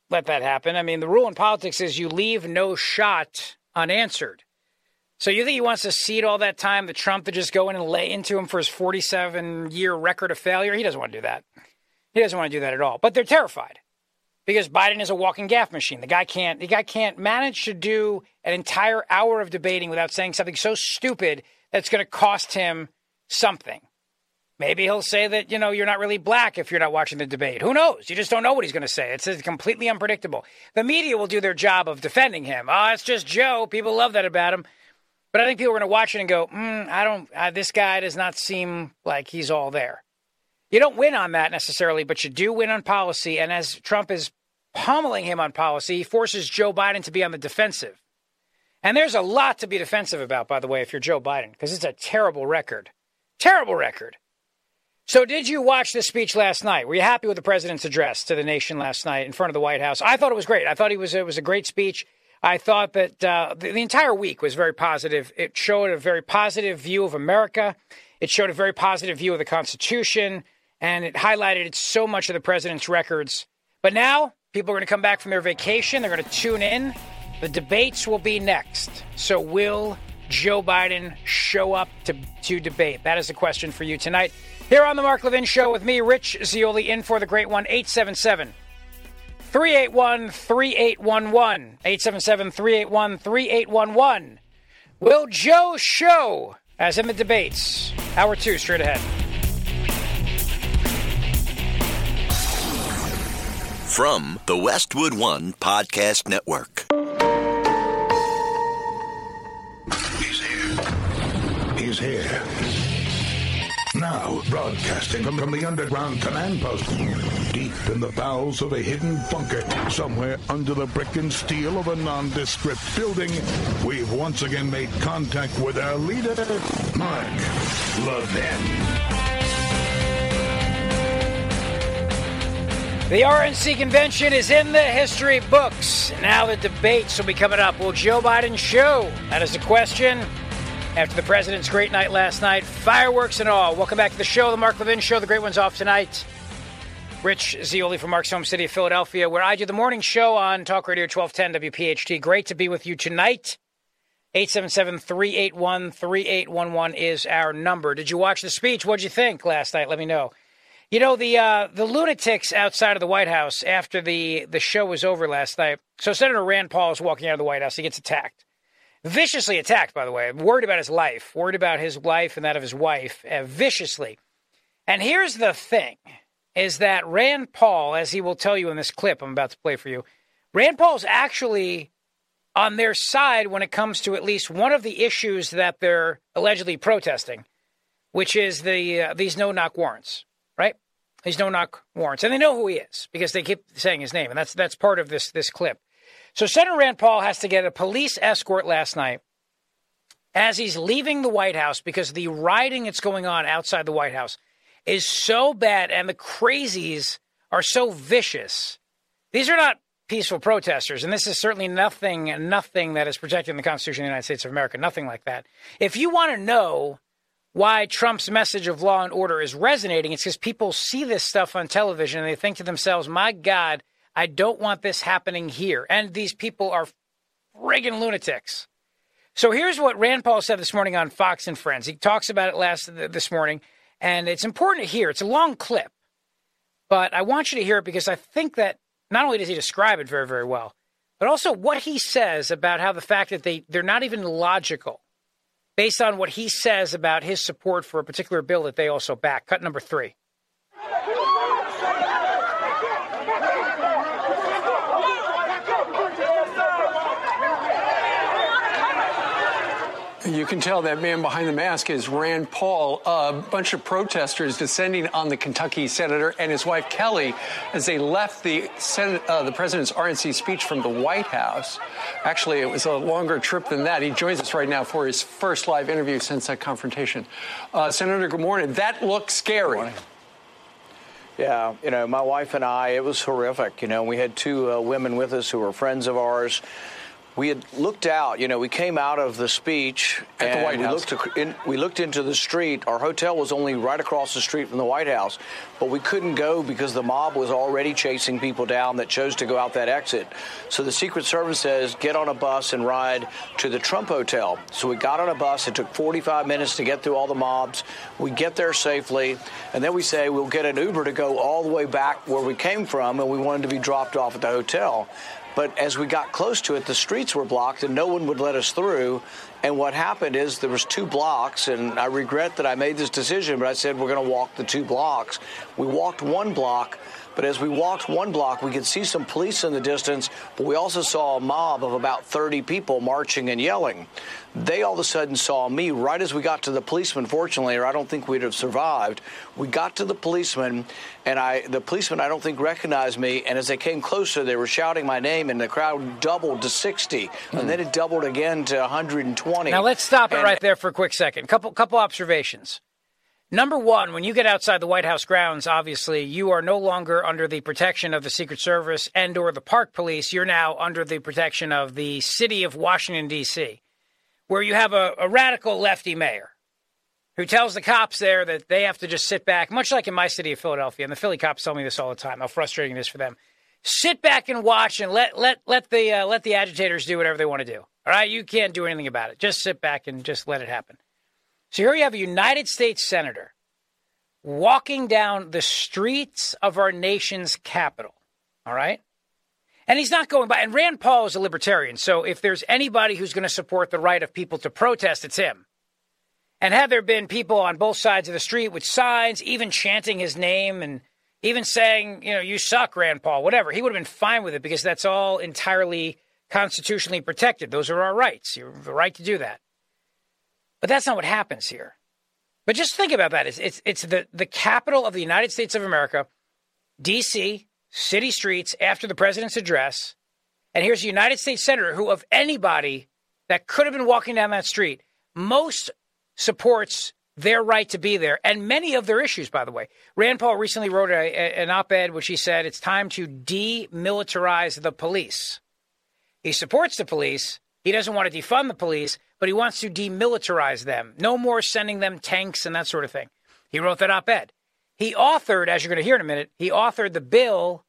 let that happen. I mean, the rule in politics is you leave no shot unanswered. So you think he wants to cede all that time to Trump to just go in and lay into him for his 47 year record of failure? He doesn't want to do that. He doesn't want to do that at all. But they're terrified because Biden is a walking gaff machine. The guy can't. The guy can't manage to do an entire hour of debating without saying something so stupid that's going to cost him something. Maybe he'll say that you know you're not really black if you're not watching the debate. Who knows? You just don't know what he's going to say. It's completely unpredictable. The media will do their job of defending him. Oh, it's just Joe. People love that about him. But I think people are going to watch it and go, mm, I don't, uh, this guy does not seem like he's all there. You don't win on that necessarily, but you do win on policy. And as Trump is pummeling him on policy, he forces Joe Biden to be on the defensive. And there's a lot to be defensive about, by the way, if you're Joe Biden, because it's a terrible record. Terrible record. So, did you watch the speech last night? Were you happy with the president's address to the nation last night in front of the White House? I thought it was great. I thought he was it was a great speech. I thought that uh, the, the entire week was very positive. It showed a very positive view of America. It showed a very positive view of the Constitution, and it highlighted so much of the president's records. But now people are going to come back from their vacation. They're going to tune in. The debates will be next. So will Joe Biden show up to, to debate? That is the question for you tonight. Here on the Mark Levin Show with me, Rich Zeoli, in for the great one, 877 381 3811. 877 381 3811. Will Joe show as in the debates? Hour two, straight ahead. From the Westwood One Podcast Network. He's here. He's here. Now, broadcasting from, from the underground command post, deep in the bowels of a hidden bunker, somewhere under the brick and steel of a nondescript building, we've once again made contact with our leader, Mark Levin. The RNC convention is in the history books. Now the debates will be coming up. Will Joe Biden show? That is the question. After the president's great night last night, fireworks and all. Welcome back to the show, the Mark Levin Show. The great one's off tonight. Rich Zeoli from Mark's home city of Philadelphia, where I do the morning show on Talk Radio 1210 WPHT. Great to be with you tonight. 877 381 3811 is our number. Did you watch the speech? What'd you think last night? Let me know. You know the uh, the lunatics outside of the White House after the the show was over last night. So Senator Rand Paul is walking out of the White House. He gets attacked, viciously attacked. By the way, worried about his life, worried about his life and that of his wife, uh, viciously. And here's the thing: is that Rand Paul, as he will tell you in this clip I'm about to play for you, Rand Paul's actually on their side when it comes to at least one of the issues that they're allegedly protesting, which is the uh, these no knock warrants right? These no knock warrants, and they know who he is because they keep saying his name, and that's that's part of this this clip. So Senator Rand Paul has to get a police escort last night as he's leaving the White House because the rioting that's going on outside the White House is so bad, and the crazies are so vicious. These are not peaceful protesters, and this is certainly nothing nothing that is protecting the Constitution of the United States of America. Nothing like that. If you want to know why Trump's message of law and order is resonating. It's because people see this stuff on television and they think to themselves, my God, I don't want this happening here. And these people are friggin' lunatics. So here's what Rand Paul said this morning on Fox and Friends. He talks about it last this morning, and it's important to hear. It's a long clip, but I want you to hear it because I think that not only does he describe it very, very well, but also what he says about how the fact that they, they're not even logical based on what he says about his support for a particular bill that they also back. Cut number three. You can tell that man behind the mask is Rand Paul. A bunch of protesters descending on the Kentucky senator and his wife Kelley as they left the Senate, uh, the president's RNC speech from the White House. Actually, it was a longer trip than that. He joins us right now for his first live interview since that confrontation. Uh, Senator, good morning. That looked scary. Yeah, you know, my wife and I, it was horrific. You know, we had two uh, women with us who were friends of ours we had looked out. You know, we came out of the speech at and the White we House. Looked in, we looked into the street. Our hotel was only right across the street from the White House, but we couldn't go because the mob was already chasing people down that chose to go out that exit. So the Secret Service says get on a bus and ride to the Trump Hotel. So we got on a bus. It took 45 minutes to get through all the mobs. We get there safely, and then we say we'll get an Uber to go all the way back where we came from, and we wanted to be dropped off at the hotel. But as we got close to it, the streets were blocked and no one would let us through. And what happened is there was two blocks, and I regret that I made this decision, but I said we're going to walk the two blocks. We walked one block, but as we walked one block, we could see some police in the distance, but we also saw a mob of about 30 people marching and yelling. They all of a sudden saw me right as we got to the policeman, fortunately, or I don't think we'd have survived. We got to the policeman, and I, the policeman, I don't think recognized me. And as they came closer, they were shouting my name, and the crowd doubled to 60, and hmm. then it doubled again to 120. Now let's stop it And- right there for a quick second. Couple couple observations. Number one, when you get outside the White House grounds, obviously you are no longer under the protection of the Secret Service and or the Park Police. You're now under the protection of the city of Washington, D.C., where you have a, a radical lefty mayor who tells the cops there that they have to just sit back, much like in my city of Philadelphia. And the Philly cops tell me this all the time, how frustrating it is for them. Sit back and watch and let let let the uh, let the agitators do whatever they want to do. All right, you can't do anything about it. Just sit back and just let it happen. So here we have a United States senator walking down the streets of our nation's capital. All right? And he's not going by. And Rand Paul is a libertarian. So if there's anybody who's going to support the right of people to protest, it's him. And had there been people on both sides of the street with signs, even chanting his name and even saying, you know, you suck, Rand Paul, whatever, he would have been fine with it because that's all entirely constitutionally protected. Those are our rights. You have the right to do that. But that's not what happens here. But just think about that. It's, it's, it's the, the capital of the United States of America, D.C., city streets after the president's address. And here's a United States Senator who, of anybody that could have been walking down that street, most supports their right to be there and many of their issues, by the way. Rand Paul recently wrote a, an op ed which he said it's time to demilitarize the police. He supports the police. He doesn't want to defund the police, but he wants to demilitarize them. No more sending them tanks and that sort of thing. He wrote that op ed. He authored, as you're going to hear in a minute, he authored the bill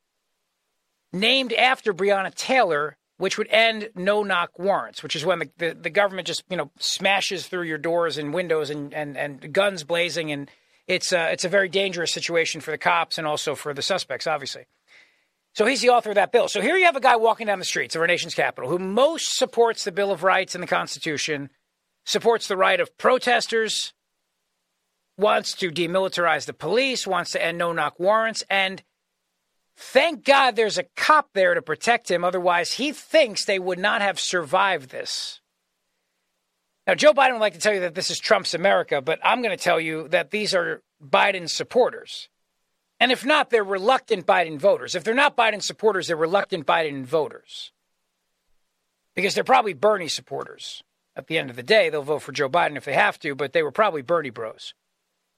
named after Breonna Taylor, which would end no knock warrants, which is when the, the, the, government just, you know, smashes through your doors and windows and, and, and guns blazing. And it's a, it's a very dangerous situation for the cops and also for the suspects, obviously. So he's the author of that bill. So here you have a guy walking down the streets of our nation's capital who most supports the Bill of Rights and the Constitution, supports the right of protesters, wants to demilitarize the police, wants to end no knock warrants, and thank God there's a cop there to protect him. Otherwise, he thinks they would not have survived this. Now, Joe Biden would like to tell you that this is Trump's America, but I'm going to tell you that these are Biden's supporters. And if not, they're reluctant Biden voters. If they're not Biden supporters, they're reluctant Biden voters. Because they're probably Bernie supporters. At the end of the day, they'll vote for Joe Biden if they have to, but they were probably Bernie bros.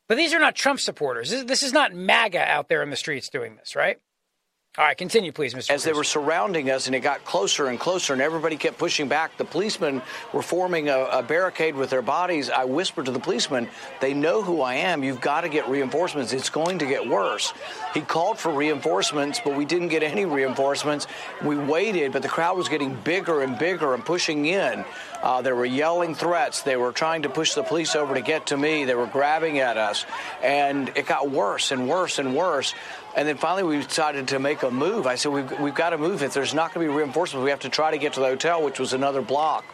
But these are not Trump supporters. This is not MAGA out there in the streets doing this, right? All right, continue, please, Mr. As they were surrounding us and it got closer and closer and everybody kept pushing back, the policemen were forming a, a, barricade with their bodies. I whispered to the policeman, they know who I am. You've got to get reinforcements. It's going to get worse. He called for reinforcements, but we didn't get any reinforcements. We waited, but the crowd was getting bigger and bigger and pushing in. Uh, they were yelling threats. They were trying to push the police over to get to me. They were grabbing at us. And it got worse and worse and worse. And then finally, we decided to make a move. I said, we've, we've got to move. If there's not going to be reinforcements, we have to try to get to the hotel, which was another block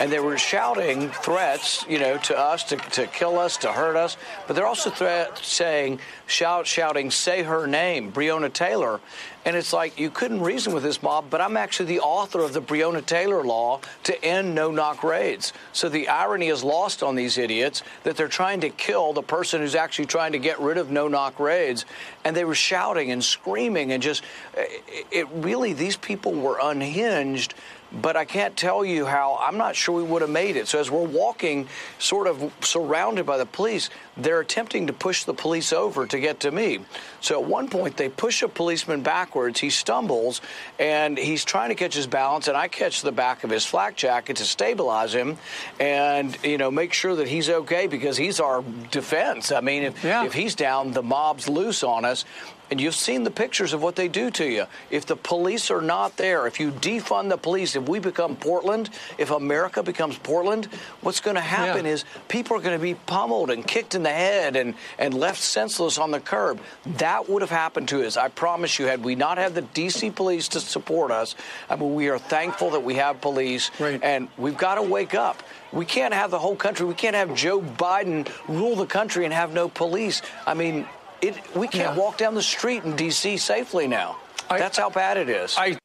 and they were shouting threats, you know, to us to, to kill us, to hurt us. But they're also threat saying, shout, shouting, say her name, Breonna Taylor. And it's like you couldn't reason with this mob, but I'm actually the author of the Breonna Taylor law to end no knock raids. So the irony is lost on these idiots that they're trying to kill the person who's actually trying to get rid of no knock raids. And they were shouting and screaming and just, eh, it really, these people were unhinged but I can't tell you how. I'm not sure we would have made it. So as we're walking, sort of surrounded by the police, they're attempting to push the police over to get to me. So at one point, they push a policeman backwards. He stumbles, and he's trying to catch his balance, and I catch the back of his flak jacket to stabilize him, and you know make sure that he's okay because he's our defense. I mean, if, yeah. if he's down, the mob's loose on us. And you've seen the pictures of what they do to you. If the police are not there, if you defund the police, if we become Portland, if America becomes Portland, what's going to happen yeah. is people are going to be pummeled and kicked in the head and, and left senseless on the curb. That would have happened to us. I promise you, had we not had the D.C. police to support us, I mean, we are thankful that we have police, right. and we've got to wake up. We can't have the whole country. We can't have Joe Biden rule the country and have no police. I mean, it, we can't yeah. walk down the street in D.C. safely now. I, That's how bad it is. I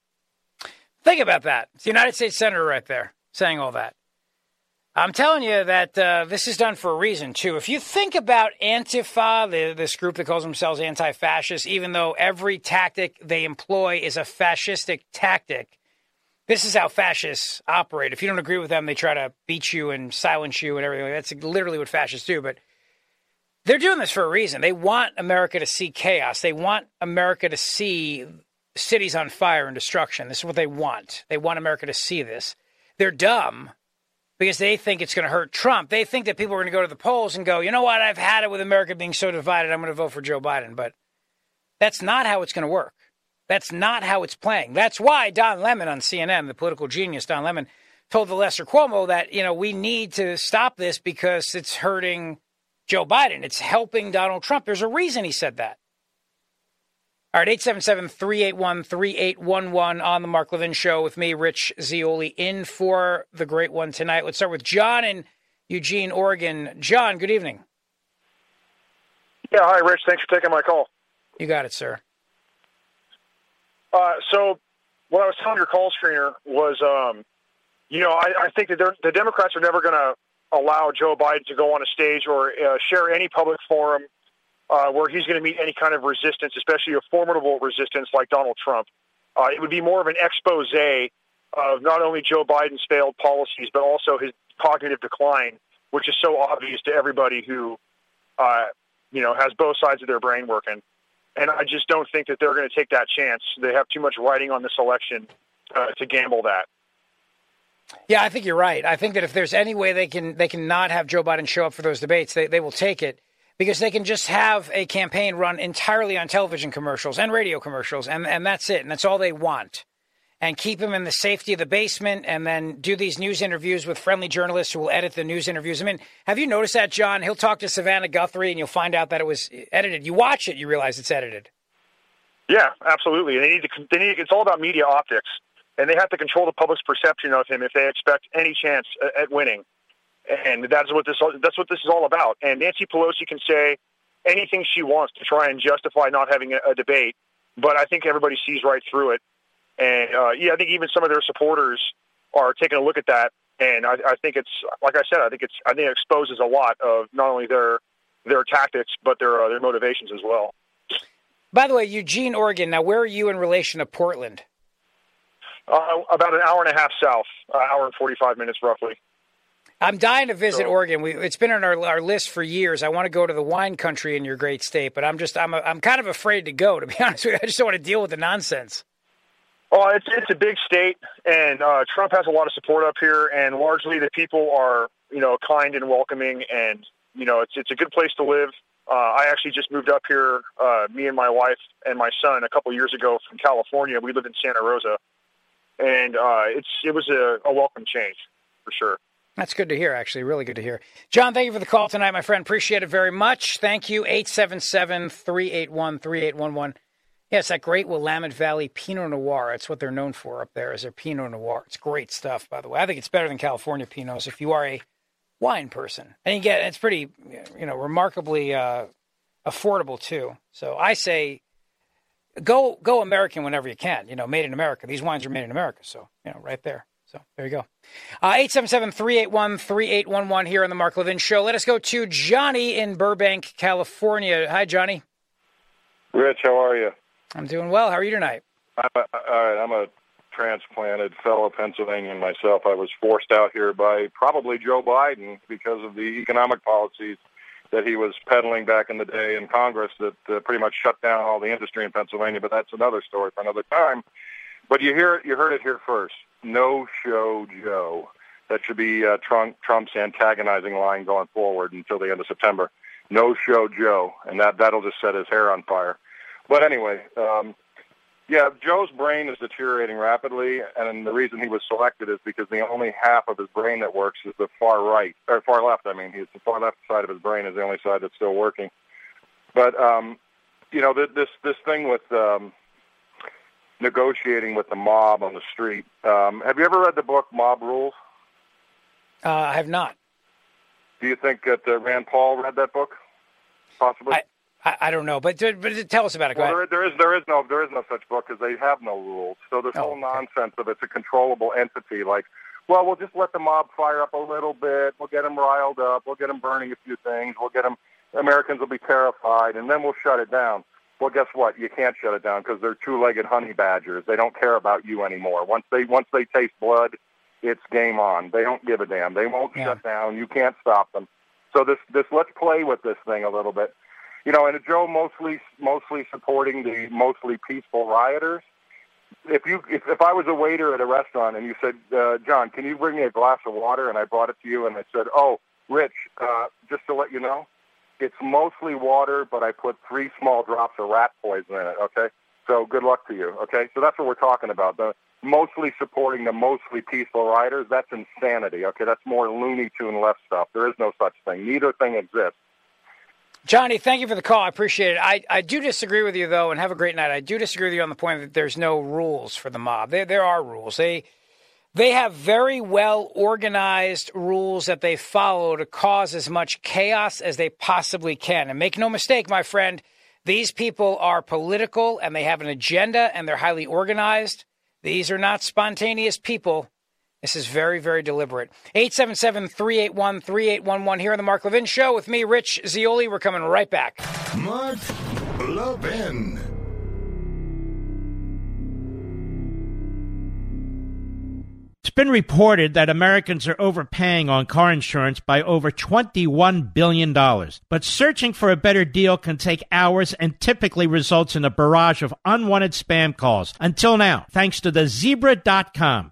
think about that. It's the United States Senator right there saying all that. I'm telling you that uh, this is done for a reason, too. If you think about Antifa, the, this group that calls themselves anti fascist, even though every tactic they employ is a fascistic tactic, this is how fascists operate. If you don't agree with them, they try to beat you and silence you and everything. That's literally what fascists do. But They're doing this for a reason. They want America to see chaos. They want America to see cities on fire and destruction. This is what they want. They want America to see this. They're dumb because they think it's going to hurt Trump. They think that people are going to go to the polls and go, you know what? I've had it with America being so divided. I'm going to vote for Joe Biden. But that's not how it's going to work. That's not how it's playing. That's why Don Lemon on CNN, the political genius Don Lemon, told the Lester Cuomo that, you know, we need to stop this because it's hurting Joe Biden. It's helping Donald Trump. There's a reason he said that. All right, 877 381 3811 on the Mark Levin Show with me, Rich Zeoli, in for the great one tonight. Let's start with John in Eugene, Oregon. John, good evening. Yeah, hi, Rich. Thanks for taking my call. You got it, sir. Uh, so, what I was telling your call screener was, um, you know, I, I think that the Democrats are never going to allow Joe Biden to go on a stage or uh, share any public forum uh, where he's going to meet any kind of resistance, especially a formidable resistance like Donald Trump. Uh, it would be more of an expose of not only Joe Biden's failed policies, but also his cognitive decline, which is so obvious to everybody who, uh, you know, has both sides of their brain working. And I just don't think that they're going to take that chance. They have too much writing on this election uh, to gamble that. Yeah, I think you're right. I think that if there's any way they can they can not have Joe Biden show up for those debates, they, they will take it because they can just have a campaign run entirely on television commercials and radio commercials, and, and that's it. And that's all they want. And keep him in the safety of the basement and then do these news interviews with friendly journalists who will edit the news interviews. I mean, have you noticed that, John? He'll talk to Savannah Guthrie and you'll find out that it was edited. You watch it, you realize it's edited. Yeah, absolutely. They need to, they need, it's all about media optics and they have to control the public's perception of him if they expect any chance at winning. And that's what this that's what this is all about. And Nancy Pelosi can say anything she wants to try and justify not having a, a debate, but I think everybody sees right through it. And uh, yeah, I think even some of their supporters are taking a look at that. And I, I think it's like I said, I think it's I think it exposes a lot of not only their their tactics but their uh, their motivations as well. By the way, Eugene, Oregon. Now, where are you in relation to Portland? Uh, about an hour and a half south, an hour and 45 minutes roughly. I'm dying to visit so, Oregon. We, it's been on our, our list for years. I want to go to the wine country in your great state, but I'm just I'm a, I'm kind of afraid to go. To be honest with you, I just don't want to deal with the nonsense. Oh, it's it's a big state, and uh, Trump has a lot of support up here, and largely the people are you know kind and welcoming, and you know it's it's a good place to live. Uh, I actually just moved up here, uh, me and my wife and my son, a couple years ago from California. We live in Santa Rosa, and uh, it's it was a, a welcome change for sure. That's good to hear, actually. Really good to hear. John, thank you for the call tonight, my friend. Appreciate it very much. Thank you. 877 381 3811. Yeah, it's that great Willamette Valley Pinot Noir. It's what they're known for up there, is their Pinot Noir. It's great stuff, by the way. I think it's better than California Pinots if you are a wine person. And you get it's pretty, you know, remarkably uh, affordable, too. So I say go go American whenever you can. You know, made in America. These wines are made in America, so you know, right there. So there you go. Uh, 877 381 3811 here on the Mark Levin Show. Let us go to Johnny in Burbank, California. Hi, Johnny. Rich, how are you? I'm doing well. How are you tonight? I'm a, all right. I'm a transplanted fellow Pennsylvanian myself. I was forced out here by probably Joe Biden because of the economic policies that he was peddling back in the day in Congress that uh, pretty much shut down all the industry in Pennsylvania. But that's another story for another time. But you hear it, you heard it here first. No show Joe. That should be uh, Trump, Trump's antagonizing line going forward until the end of September. No show Joe, and that that'll just set his hair on fire. But anyway, um, yeah, Joe's brain is deteriorating rapidly, and the reason he was selected is because the only half of his brain that works is the far right or far left. I mean, he's the far left side of his brain is the only side that's still working. But um, you know, this this thing with um, negotiating with the mob on the street. Um, have you ever read the book Mob Rules? Uh, I have not. Do you think that uh, Rand Paul read that book? Possibly. I, I, I don't know, but but tell us about it. Go well, there, there is there is no there is no such book because they have no rules. So this oh, whole okay. nonsense of it's a controllable entity, like, well, we'll just let the mob fire up a little bit. We'll get them riled up. We'll get them burning a few things. We'll get them. Americans will be terrified, and then we'll shut it down. Well, guess what? You can't shut it down because they're two-legged honey badgers. They don't care about you anymore. Once they once they taste blood, it's game on. They don't give a damn. They won't yeah. shut down. You can't stop them. So this this let's play with this thing a little bit. You know, and Joe mostly mostly supporting the mostly peaceful rioters. If you if, if I was a waiter at a restaurant and you said, uh, John, can you bring me a glass of water? And I brought it to you, and I said, Oh, Rich, uh, just to let you know, it's mostly water, but I put three small drops of rat poison in it. Okay, so good luck to you. Okay, so that's what we're talking about. The mostly supporting the mostly peaceful riders. That's insanity. Okay, that's more Looney Tune left stuff. There is no such thing. Neither thing exists. Johnny, thank you for the call. I appreciate it. I, I do disagree with you though, and have a great night. I do disagree with you on the point that there's no rules for the mob. There there are rules. They they have very well organized rules that they follow to cause as much chaos as they possibly can. And make no mistake, my friend, these people are political and they have an agenda and they're highly organized. These are not spontaneous people. This is very, very deliberate. 877 381 3811 here on The Mark Levin Show with me, Rich Zeoli. We're coming right back. Mark Levin. Been reported that Americans are overpaying on car insurance by over $21 billion. But searching for a better deal can take hours and typically results in a barrage of unwanted spam calls. Until now, thanks to the zebra.com.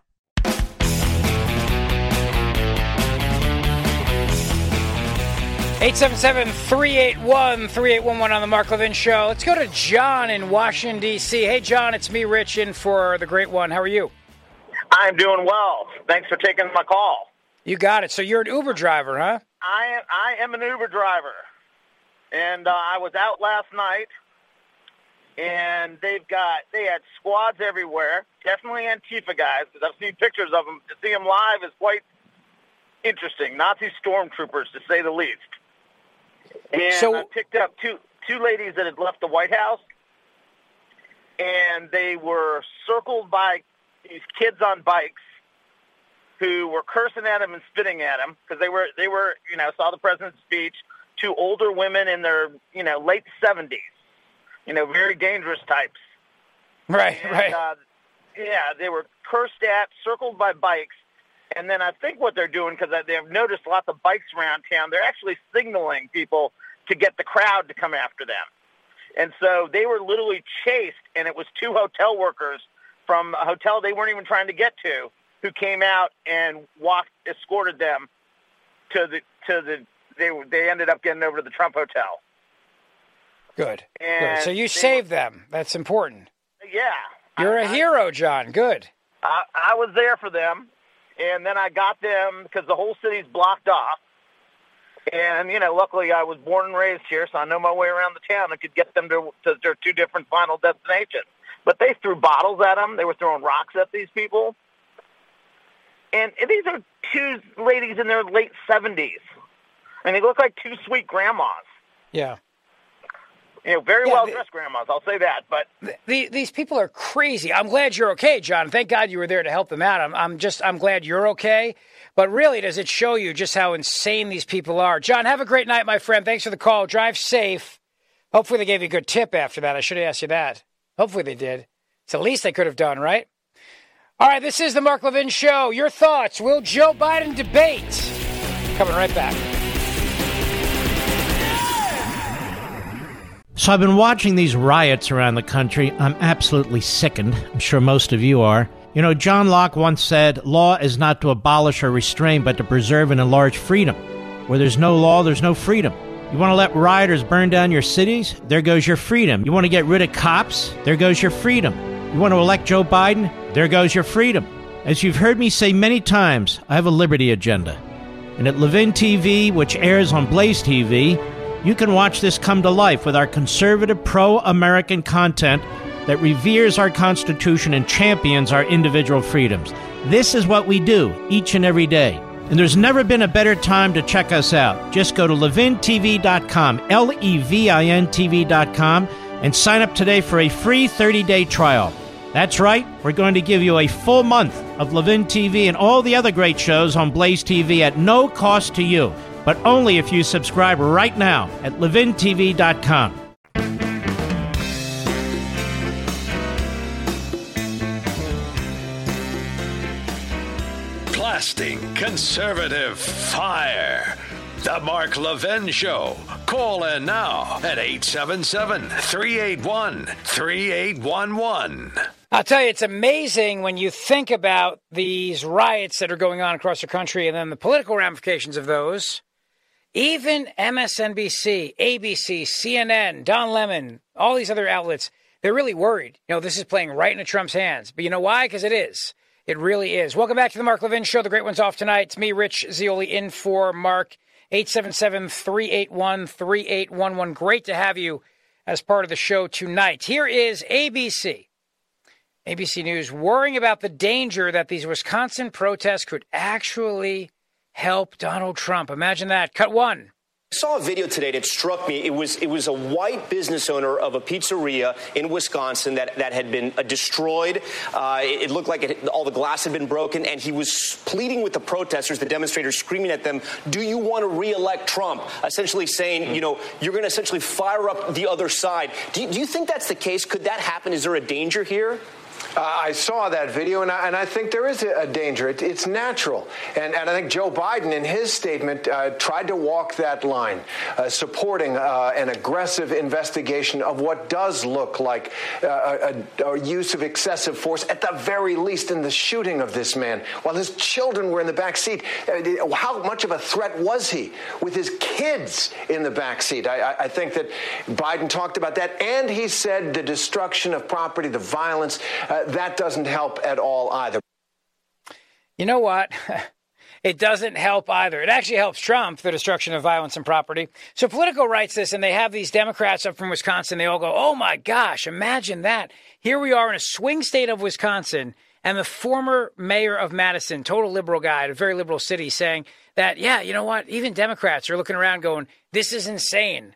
877-381-3811 on the Mark Levin Show. Let's go to John in Washington, D.C. Hey, John, it's me, Rich, in for the great one. How are you? I'm doing well. Thanks for taking my call. You got it. So you're an Uber driver, huh? I am, I am an Uber driver. And uh, I was out last night, and they've got, they had squads everywhere, definitely Antifa guys, because I've seen pictures of them. To see them live is quite interesting. Nazi stormtroopers, to say the least. And So- I picked up two two ladies that had left the White House, and they were circled by these kids on bikes who were cursing at him and spitting at him because they were they were you know saw the president's speech. Two older women in their you know late seventies, you know very dangerous types. Right, And, right. Uh, yeah, they were cursed at, circled by bikes, and then I think what they're doing because they've noticed lots of bikes around town. They're actually signaling people to get the crowd to come after them, and so they were literally chased. And it was two hotel workers from a hotel they weren't even trying to get to who came out and walked, escorted them to the to the. They they ended up getting over to the Trump Hotel. Good. Good. So you saved them. That's important. Yeah, You're a hero, John. Good. I, I was there for them, and then I got them because the whole city's blocked off. And you know, luckily I was born and raised here, so I know my way around the town. I could get them to, to their two different final destinations. But they threw bottles at them. They were throwing rocks at these people. And these are two ladies in their late seventies, and they look like two sweet grandmas. Yeah. You know, very Yeah, well dressed grandmas. I'll say that. But The, these people are crazy. I'm glad you're okay, John. Thank God you were there to help them out. I'm, I'm just, I'm glad you're okay. But really, does it show you just how insane these people are? John, have a great night, my friend. Thanks for the call. Drive safe. Hopefully, they gave you a good tip after that. I should have asked you that. Hopefully, they did. It's the least they could have done, right? All right, this is the Mark Levin Show. Your thoughts? Will Joe Biden debate? Coming right back. So I've been watching these riots around the country. I'm absolutely sickened. I'm sure most of you are. You know, John Locke once said, Law is not to abolish or restrain, but to preserve and enlarge freedom. Where there's no law, there's no freedom. You want to let rioters burn down your cities? There goes your freedom. You want to get rid of cops? There goes your freedom. You want to elect Joe Biden? There goes your freedom. As you've heard me say many times, I have a liberty agenda. And at Levin TV, which airs on Blaze TV, you can watch this come to life with our conservative, pro American content that reveres our Constitution and champions our individual freedoms. This is what we do each and every day. And there's never been a better time to check us out. Just go to levintv.com, L E V I N TV.com, and sign up today for a free 30 day trial. That's right, we're going to give you a full month of Levin TV and all the other great shows on Blaze TV at no cost to you, but only if you subscribe right now at levintv.com. Blasting conservative fire. The Mark Levin Show. Call in now at 877 381 3811. I'll tell you, it's amazing when you think about these riots that are going on across the country and then the political ramifications of those. Even MSNBC, ABC, CNN, Don Lemon, all these other outlets, they're really worried. You know, this is playing right into Trump's hands. But you know why? Because it is. It really is. Welcome back to the Mark Levin Show. The great one's off tonight. It's me, Rich Zeoli, in for Mark. 877 381 3811. Great to have you as part of the show tonight. Here is ABC. ABC News worrying about the danger that these Wisconsin protests could actually help Donald Trump. Imagine that. Cut one. I saw a video today that struck me. It was it was a white business owner of a pizzeria in Wisconsin that, that had been uh, destroyed. Uh, it, it, looked like it, all the glass had been broken, and he was pleading with the protesters, the demonstrators, screaming at them, "Do you want to reelect Trump?" Essentially saying, you know, you're going to essentially fire up the other side. Do you, do you think that's the case? Could that happen? Is there a danger here? Uh, I saw that video, and I, and I think there is a, danger. It, it's natural. And, and I think Joe Biden, in his statement, uh, tried to walk that line, uh, supporting uh, an aggressive investigation of what does look like uh, a, a, use of excessive force, at the very least in the shooting of this man, while his children were in the back seat. Uh, how much of a threat was he with his kids in the back seat? I, I think that Biden talked about that, and he said the destruction of property, the violence Uh, that doesn't help at all either. You know what? it doesn't help either. It actually helps Trump, the destruction of violence and property. So Politico writes this, and they have these Democrats up from Wisconsin. They all go, oh my gosh, imagine that. Here we are in a swing state of Wisconsin, and the former mayor of Madison, total liberal guy, a very liberal city, saying that, yeah, you know what? Even Democrats are looking around going, this is insane.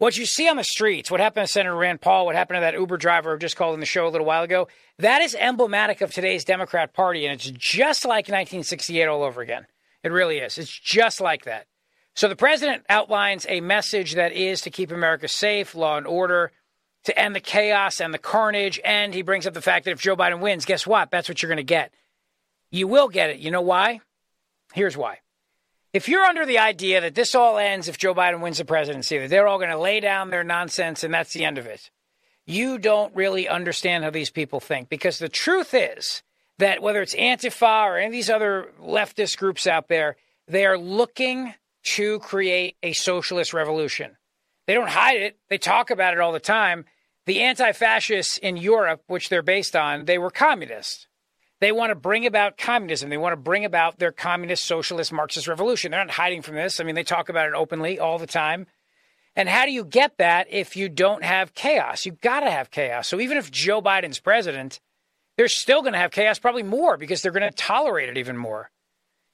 What you see on the streets, what happened to Senator Rand Paul, what happened to that Uber driver who just called in the show a little while ago, that is emblematic of today's Democrat Party. And it's just like 1968 all over again. It really is. It's just like that. So the president outlines a message that is to keep America safe, law and order, to end the chaos and the carnage. And he brings up the fact that if Joe Biden wins, guess what? That's what you're going to get. You will get it. You know why? Here's why if you're under the idea that this all ends if Joe Biden wins the presidency, that they're all going to lay down their nonsense and that's the end of it, you don't really understand how these people think. Because the truth is that whether it's Antifa or any of these other leftist groups out there, they are looking to create a socialist revolution. They don't hide it, they talk about it all the time. The anti fascists in Europe, which they're based on, they were communists. They want to bring about communism. They want to bring about their communist, socialist, Marxist revolution. They're not hiding from this. I mean, they talk about it openly all the time. And how do you get that if you don't have chaos? You've got to have chaos. So even if Joe Biden's president, they're still going to have chaos, probably more, because they're going to tolerate it even more.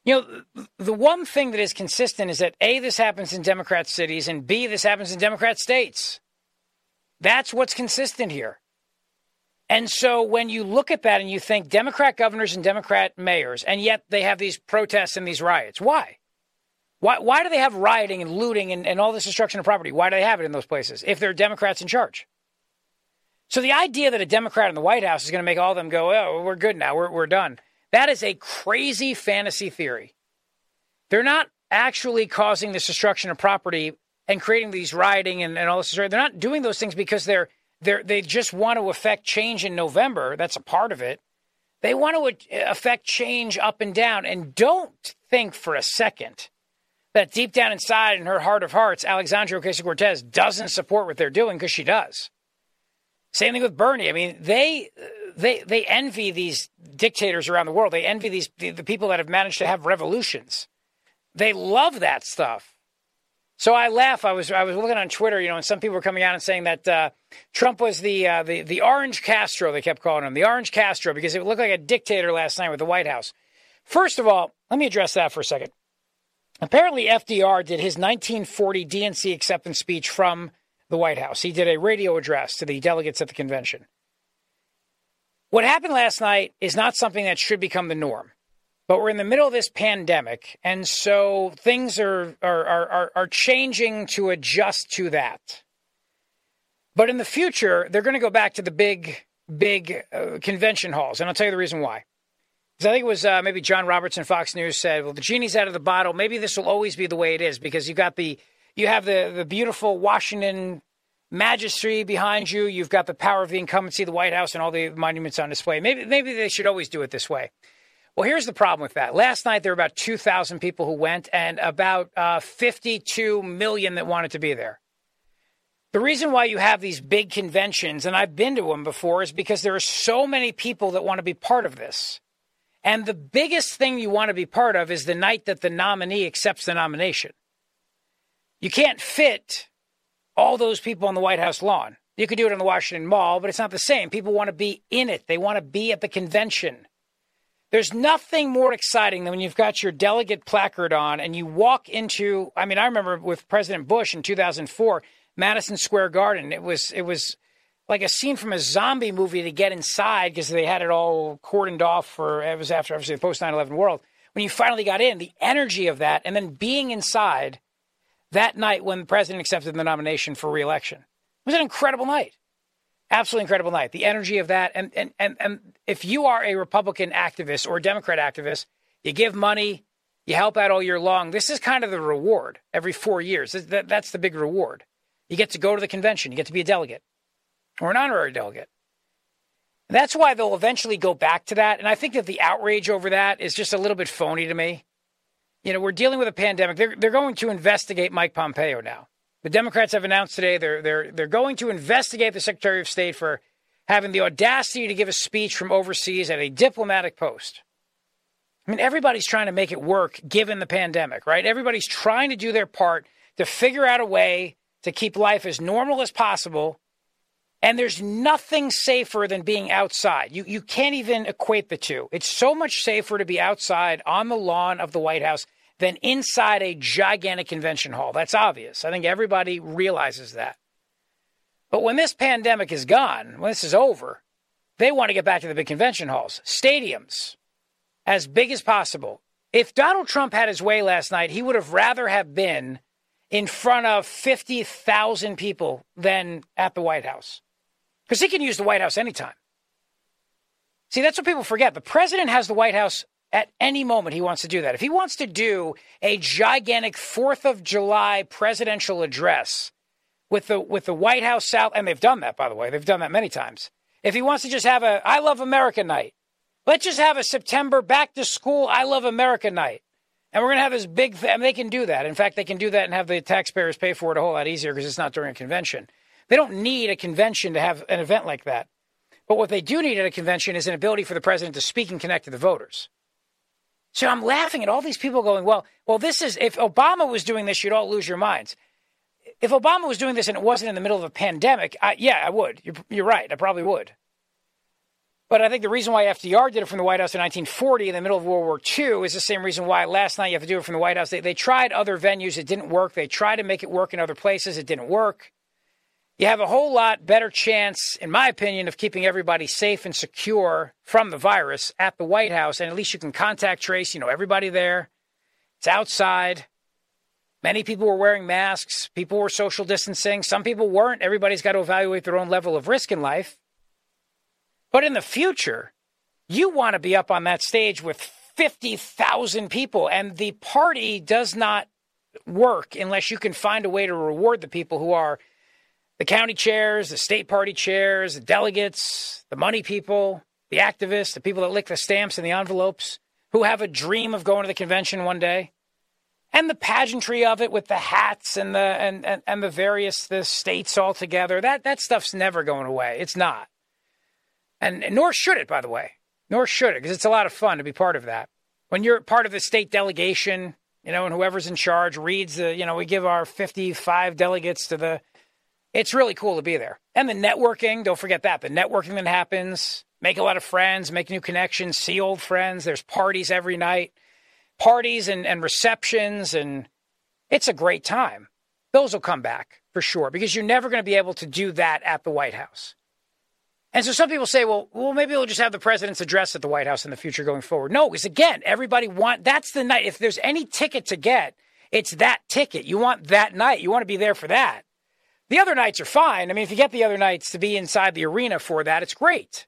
You know, the one thing that is consistent is that A, this happens in Democrat cities, and B, this happens in Democrat states. That's what's consistent here. And so when you look at that and you think Democrat governors and Democrat mayors, and yet they have these protests and these riots, why? Why, why do they have rioting and looting and, and all this destruction of property? Why do they have it in those places if they're Democrats in charge? So the idea that a Democrat in the White House is going to make all of them go, oh, we're good now, we're, we're done, that is a crazy fantasy theory. They're not actually causing this destruction of property and creating these rioting and, and all this. They're not doing those things because they're they they just want to affect change in November. That's a part of it. They want to uh, affect change up and down. And don't think for a second that deep down inside in her heart of hearts, Alexandria Ocasio Cortez doesn't support what they're doing because she does. Same thing with Bernie. I mean, they they they envy these dictators around the world. They envy these the, the people that have managed to have revolutions. They love that stuff. So I laugh. I was I was looking on Twitter, you know, and some people were coming out and saying that uh, Trump was the uh, the the Orange Castro. They kept calling him the Orange Castro because it looked like a dictator last night with the White House. First of all, let me address that for a second. Apparently, FDR did his 1940 DNC acceptance speech from the White House. He did a radio address to the delegates at the convention. What happened last night is not something that should become the norm. But we're in the middle of this pandemic, and so things are are are, are changing to adjust to that. But in the future, they're going to go back to the big, big uh, convention halls, and I'll tell you the reason why. Because I think it was uh, maybe John Robertson, Fox News said, "Well, the genie's out of the bottle. Maybe this will always be the way it is because you got the you have the the beautiful Washington majesty behind you. You've got the power of the incumbency, the White House, and all the monuments on display. Maybe maybe they should always do it this way." Well, here's the problem with that. Last night, there were about 2,000 people who went and about uh, 52 million that wanted to be there. The reason why you have these big conventions, and I've been to them before, is because there are so many people that want to be part of this. And the biggest thing you want to be part of is the night that the nominee accepts the nomination. You can't fit all those people on the White House lawn. You could do it in the Washington Mall, but it's not the same. People want to be in it, they want to be at the convention. There's nothing more exciting than when you've got your delegate placard on and you walk into I mean I remember with President Bush in 2004 Madison Square Garden. It was it was like a scene from a zombie movie to get inside because they had it all cordoned off for it was after obviously the post 9/11 world. When you finally got in the energy of that and then being inside that night when the president accepted the nomination for reelection. It was an incredible night absolutely incredible night. The energy of that, and and and and if you are a Republican activist or a Democrat activist, you give money, you help out all year long. This is kind of the reward every four years. That, that's the big reward. You get to go to the convention. You get to be a delegate or an honorary delegate. That's why they'll eventually go back to that. And I think that the outrage over that is just a little bit phony to me. You know, we're dealing with a pandemic. They're, they're going to investigate Mike Pompeo now. The Democrats have announced today they're they're they're going to investigate the Secretary of State for having the audacity to give a speech from overseas at a diplomatic post. I mean, everybody's trying to make it work given the pandemic, right? Everybody's trying to do their part to figure out a way to keep life as normal as possible. And there's nothing safer than being outside. You, you can't even equate the two. It's so much safer to be outside on the lawn of the White House than inside a gigantic convention hall. That's obvious. I think everybody realizes that. But when this pandemic is gone, when this is over, they want to get back to the big convention halls, stadiums, as big as possible. If Donald Trump had his way last night, he would have rather have been in front of 50,000 people than at the White House. Because he can use the White House anytime. See, that's what people forget. The president has the White House at any moment he wants to do that. If he wants to do a gigantic 4th of July presidential address with the with the White House South and they've done that by the way. They've done that many times. If he wants to just have a I love America night. Let's just have a September back to school I love America night. And we're going to have this big. I mean, they can do that. In fact, they can do that and have the taxpayers pay for it a whole lot easier because it's not during a convention. They don't need a convention to have an event like that. But what they do need at a convention is an ability for the president to speak and connect to the voters. So I'm laughing at all these people going, well, well, this is if Obama was doing this, you'd all lose your minds. If Obama was doing this and it wasn't in the middle of a pandemic, I, yeah, I would. You're, you're right. I probably would. But I think the reason why FDR did it from the White House in 1940 in the middle of World War II is the same reason why last night you have to do it from the White House. They, they tried other venues, it didn't work. They tried to make it work in other places, it didn't work you have a whole lot better chance, in my opinion, of keeping everybody safe and secure from the virus at the White House. And at least you can contact trace, you know, everybody there. It's outside. Many people were wearing masks. People were social distancing. Some people weren't. Everybody's got to evaluate their own level of risk in life. But in the future, you want to be up on that stage with 50,000 people. And the party does not work unless you can find a way to reward the people who are the county chairs, the state party chairs, the delegates, the money people, the activists, the people that lick the stamps and the envelopes, who have a dream of going to the convention one day. and the pageantry of it with the hats and the and, and, and the various the states all together. That that stuff's never going away. It's not. And, and nor should it by the way. Nor should it because it's a lot of fun to be part of that. When you're part of the state delegation you know and whoever's in charge reads the you know we give our 55 delegates to the it's really cool to be there and the networking don't forget that the networking that happens make a lot of friends make new connections see old friends there's parties every night parties and, and receptions, and it's a great time. Those will come back for sure because you're never going to be able to do that at the White House. And so some people say, well, well, maybe we'll just have the president's address at the White House in the future going forward. No, because again, everybody want that's the night. If there's any ticket to get, it's that ticket. You want that night. You want to be there for that. The other nights are fine. I mean, if you get the other nights to be inside the arena for that, it's great.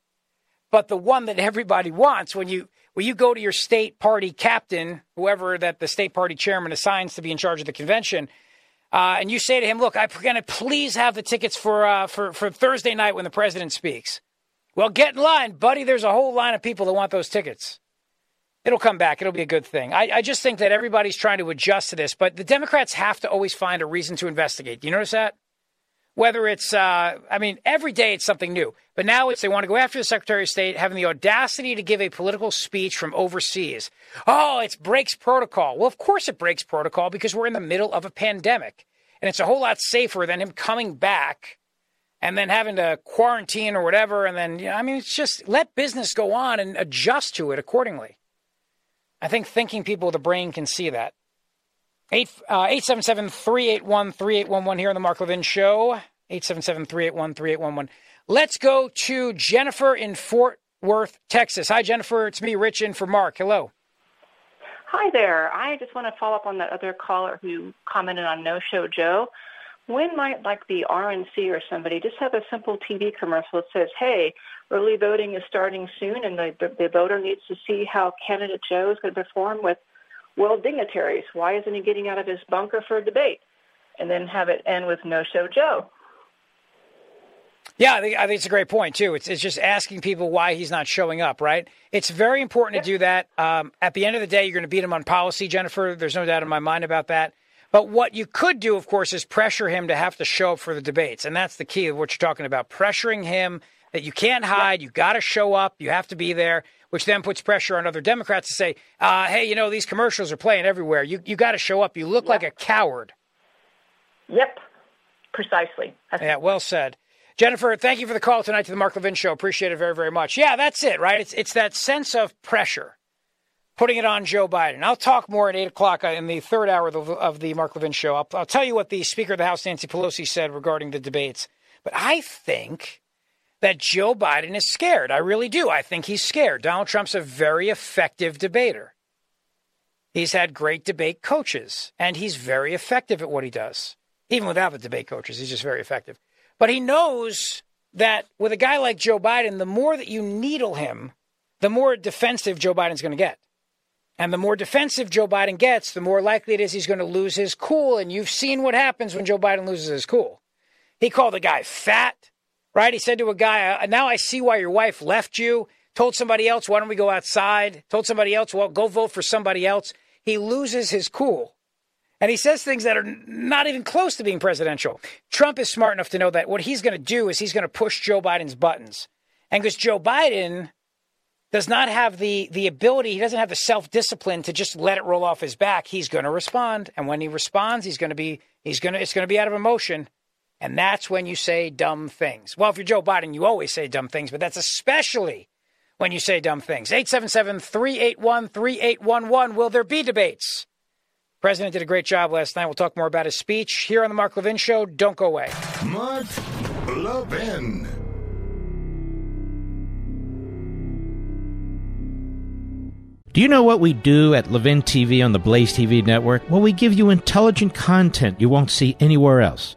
But the one that everybody wants when you well, you go to your state party captain, whoever that the state party chairman assigns to be in charge of the convention, uh, and you say to him, "Look, I'm going to please have the tickets for uh, for for Thursday night when the president speaks." Well, get in line, buddy. There's a whole line of people that want those tickets. It'll come back. It'll be a good thing. I, I just think that everybody's trying to adjust to this, but the Democrats have to always find a reason to investigate. Do you notice that? Whether it's, uh, I mean, every day it's something new. But now it's they want to go after the Secretary of State, having the audacity to give a political speech from overseas. Oh, it breaks protocol. Well, of course it breaks protocol because we're in the middle of a pandemic. And it's a whole lot safer than him coming back and then having to quarantine or whatever. And then, you know, I mean, it's just let business go on and adjust to it accordingly. I think thinking people with a brain can see that. 877 uh, 381 3811 here on the Mark Levin Show. 877 381 3811. Let's go to Jennifer in Fort Worth, Texas. Hi, Jennifer. It's me, Rich, in for Mark. Hello. Hi there. I just want to follow up on that other caller who commented on No Show Joe. When might like the RNC or somebody just have a simple TV commercial that says, "Hey, early voting is starting soon, and the the, the voter needs to see how candidate Joe is going to perform with world dignitaries. Why isn't he getting out of his bunker for a debate? And then have it end with no show Joe. Yeah, I think, I think it's a great point too. It's it's just asking people why he's not showing up, right? It's very important to do that. Um, at the end of the day, you're going to beat him on policy, Jennifer. There's no doubt in my mind about that. But what you could do, of course, is pressure him to have to show up for the debates, and that's the key of what you're talking about: pressuring him that you can't hide, you got to show up, you have to be there which then puts pressure on other Democrats to say, uh, hey, you know, these commercials are playing everywhere. You, you got to show up. You look yep. like a coward. Yep, precisely. That's yeah, well said. Jennifer, thank you for the call tonight to the Mark Levin Show. Appreciate it very, very much. Yeah, that's it, right? It's, it's that sense of pressure, putting it on Joe Biden. I'll talk more at 8 o'clock in the third hour of the, of the Mark Levin Show. I'll, I'll tell you what the Speaker of the House, Nancy Pelosi, said regarding the debates. But I think that Joe Biden is scared. I really do. I think he's scared. Donald Trump's a very effective debater. He's had great debate coaches, and he's very effective at what he does. Even without the debate coaches, he's just very effective. But he knows that with a guy like Joe Biden, the more that you needle him, the more defensive Joe Biden's going to get. And the more defensive Joe Biden gets, the more likely it is he's going to lose his cool. And you've seen what happens when Joe Biden loses his cool. He called the guy fat right? He said to a guy, uh, Now I see why your wife left you. Told somebody else, Why don't we go outside? Told somebody else, Well, go vote for somebody else. He loses his cool. And he says things that are not even close to being presidential. Trump is smart enough to know that what he's going to do is he's going to push Joe Biden's buttons. And because Joe Biden does not have the, the ability, he doesn't have the self discipline to just let it roll off his back, he's going to respond. And when he responds, he's going to be, he's going to, it's going to be out of emotion. And that's when you say dumb things. Well, if you're Joe Biden, you always say dumb things, but that's especially when you say dumb things. 877 381 3811. Will there be debates? President did a great job last night. We'll talk more about his speech here on the Mark Levin Show. Don't go away. Mark Levin. Do you know what we do at Levin TV on the Blaze TV network? Well, we give you intelligent content you won't see anywhere else.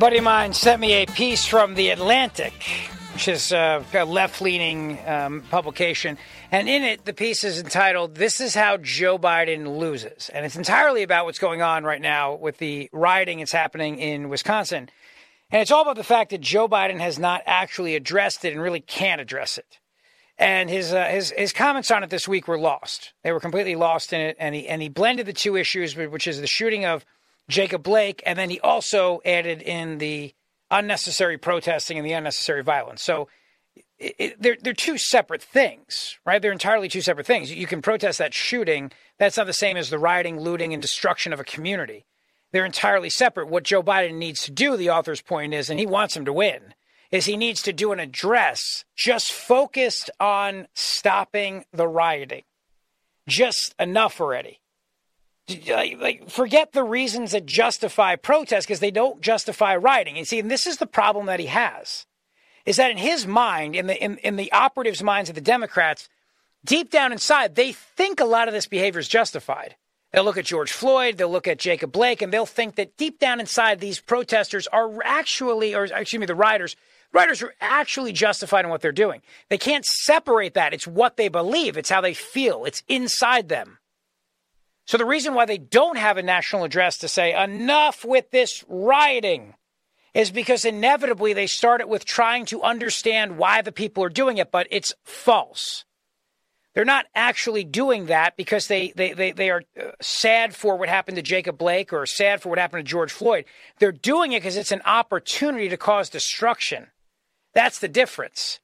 buddy of mine sent me a piece from The Atlantic, which is uh, a left leaning um, publication. And in it, the piece is entitled, This is How Joe Biden Loses. And it's entirely about what's going on right now with the rioting that's happening in Wisconsin. And it's all about the fact that Joe Biden has not actually addressed it and really can't address it. And his, uh, his, his comments on it this week were lost. They were completely lost in it. And he, and he blended the two issues, which is the shooting of Jacob Blake, and then he also added in the unnecessary protesting and the unnecessary violence. So it, it, they're they're two separate things, right? They're entirely two separate things. You can protest that shooting. That's not the same as the rioting, looting, and destruction of a community. They're entirely separate. What Joe Biden needs to do, the author's point is, and he wants him to win, is he needs to do an address just focused on stopping the rioting. Just enough already forget the reasons that justify protest because they don't justify rioting. And see, and this is the problem that he has, is that in his mind, in the in, in the operatives' minds of the Democrats, deep down inside, they think a lot of this behavior is justified. They'll look at George Floyd, they'll look at Jacob Blake, and they'll think that deep down inside, these protesters are actually, or excuse me, the rioters, rioters are actually justified in what they're doing. They can't separate that. It's what they believe. It's how they feel. It's inside them. So the reason why they don't have a national address to say enough with this rioting is because inevitably they start it with trying to understand why the people are doing it, but it's false. They're not actually doing that because they, they, they, they are uh, sad for what happened to Jacob Blake or sad for what happened to George Floyd. They're doing it because it's an opportunity to cause destruction. That's the difference.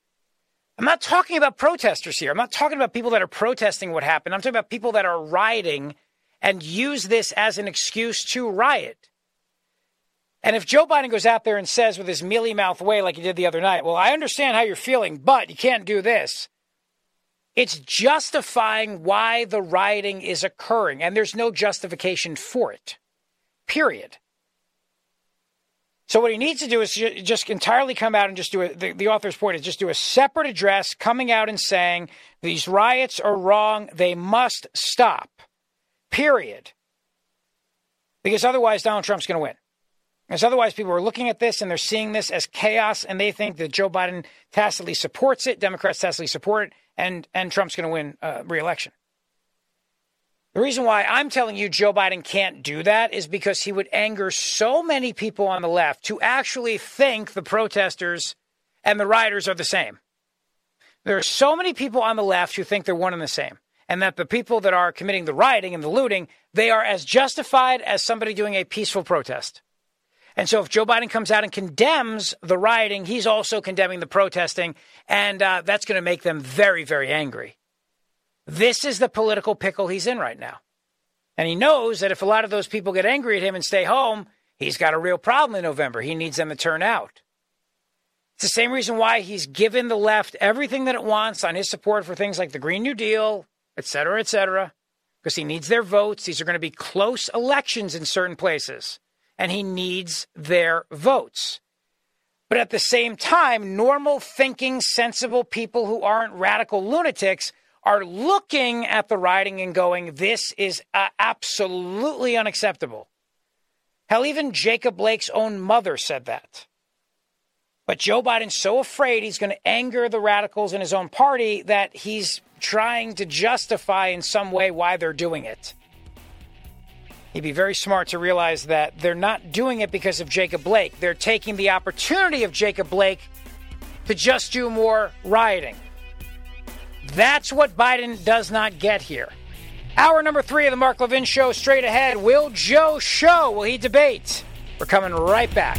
I'm not talking about protesters here. I'm not talking about people that are protesting what happened. I'm talking about people that are rioting and use this as an excuse to riot. And if Joe Biden goes out there and says with his mealy mouth way, like he did the other night, well, I understand how you're feeling, but you can't do this. It's justifying why the rioting is occurring, and there's no justification for it. Period. So what he needs to do is just entirely come out and just do it. The, the, author's point is just do a separate address coming out and saying these riots are wrong. They must stop period. Because otherwise, Donald Trump's going to win. Because otherwise, people are looking at this and they're seeing this as chaos, and they think that Joe Biden tacitly supports it, Democrats tacitly support it, and, and Trump's going to win uh, reelection. The reason why I'm telling you Joe Biden can't do that is because he would anger so many people on the left to actually think the protesters and the rioters are the same. There are so many people on the left who think they're one and the same and that the people that are committing the rioting and the looting, they are as justified as somebody doing a peaceful protest. And so if Joe Biden comes out and condemns the rioting, he's also condemning the protesting, and uh, that's going to make them very, very angry. This is the political pickle he's in right now. And he knows that if a lot of those people get angry at him and stay home, he's got a real problem in November. He needs them to turn out. It's the same reason why he's given the left everything that it wants on his support for things like the Green New Deal, et cetera, et cetera, because he needs their votes. These are going to be close elections in certain places, and he needs their votes. But at the same time, normal thinking, sensible people who aren't radical lunatics are looking at the writing and going, this is uh, absolutely unacceptable. Hell, even Jacob Blake's own mother said that. But Joe Biden's so afraid he's going to anger the radicals in his own party that he's trying to justify in some way why they're doing it. He'd be very smart to realize that they're not doing it because of Jacob Blake. They're taking the opportunity of Jacob Blake to just do more rioting. That's what Biden does not get here. Hour number three of the Mark Levin Show straight ahead. Will Joe show? Will he debate? We're coming right back.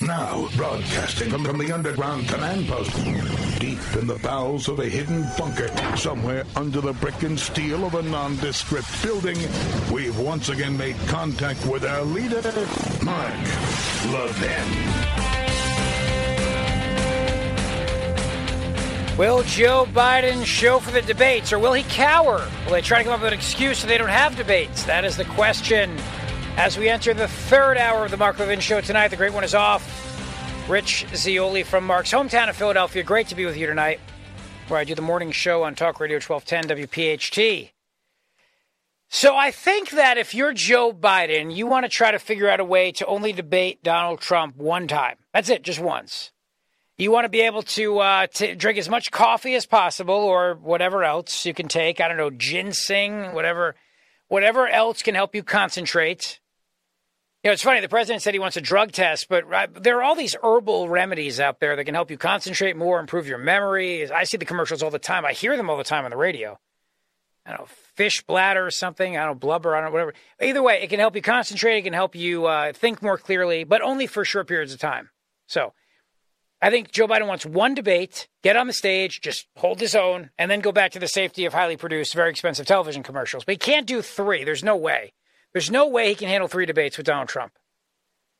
Now, broadcasting from, from the underground command post, deep in the bowels of a hidden bunker, somewhere under the brick and steel of a nondescript building, we've once again made contact with our leader, Mark Levin. Will Joe Biden show for the debates, or will he cower? Will they try to come up with an excuse so they don't have debates? That is the question. As we enter the third hour of the Mark Levin Show tonight, the great one is off. Rich Zeoli from Mark's hometown of Philadelphia. Great to be with you tonight, where I do the morning show on Talk Radio 1210 WPHT. So I think that if you're Joe Biden, you want to try to figure out a way to only debate Donald Trump one time. That's it, just once. You want to be able to, uh, to drink as much coffee as possible or whatever else you can take. I don't know, ginseng, whatever, whatever else can help you concentrate. You know, it's funny. The president said he wants a drug test, but there are all these herbal remedies out there that can help you concentrate more, improve your memory. I see the commercials all the time. I hear them all the time on the radio. I don't know, fish bladder or something. I don't know, blubber. I don't know, whatever. Either way, it can help you concentrate. It can help you uh, think more clearly, but only for short periods of time. So I think Joe Biden wants one debate, get on the stage, just hold his own, and then go back to the safety of highly produced, very expensive television commercials. But he can't do three. There's no way. There's no way he can handle three debates with Donald Trump.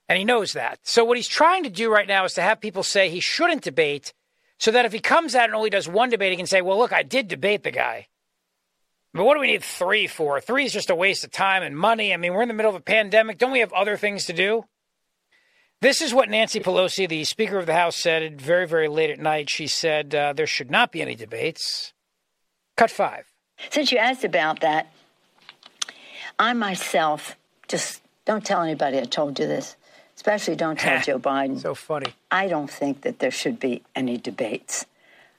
And he knows that. So what he's trying to do right now is to have people say he shouldn't debate so that if he comes out and only does one debate, he can say, well, look, I did debate the guy. But what do we need three for? Three is just a waste of time and money. I mean, we're in the middle of a pandemic. Don't we have other things to do? This is what Nancy Pelosi, the Speaker of the House, said very, very late at night. She said uh, there should not be any debates. Cut five. Since you asked about that, I myself just don't tell anybody I told you this, especially don't tell Joe Biden. So funny. I don't think that there should be any debates.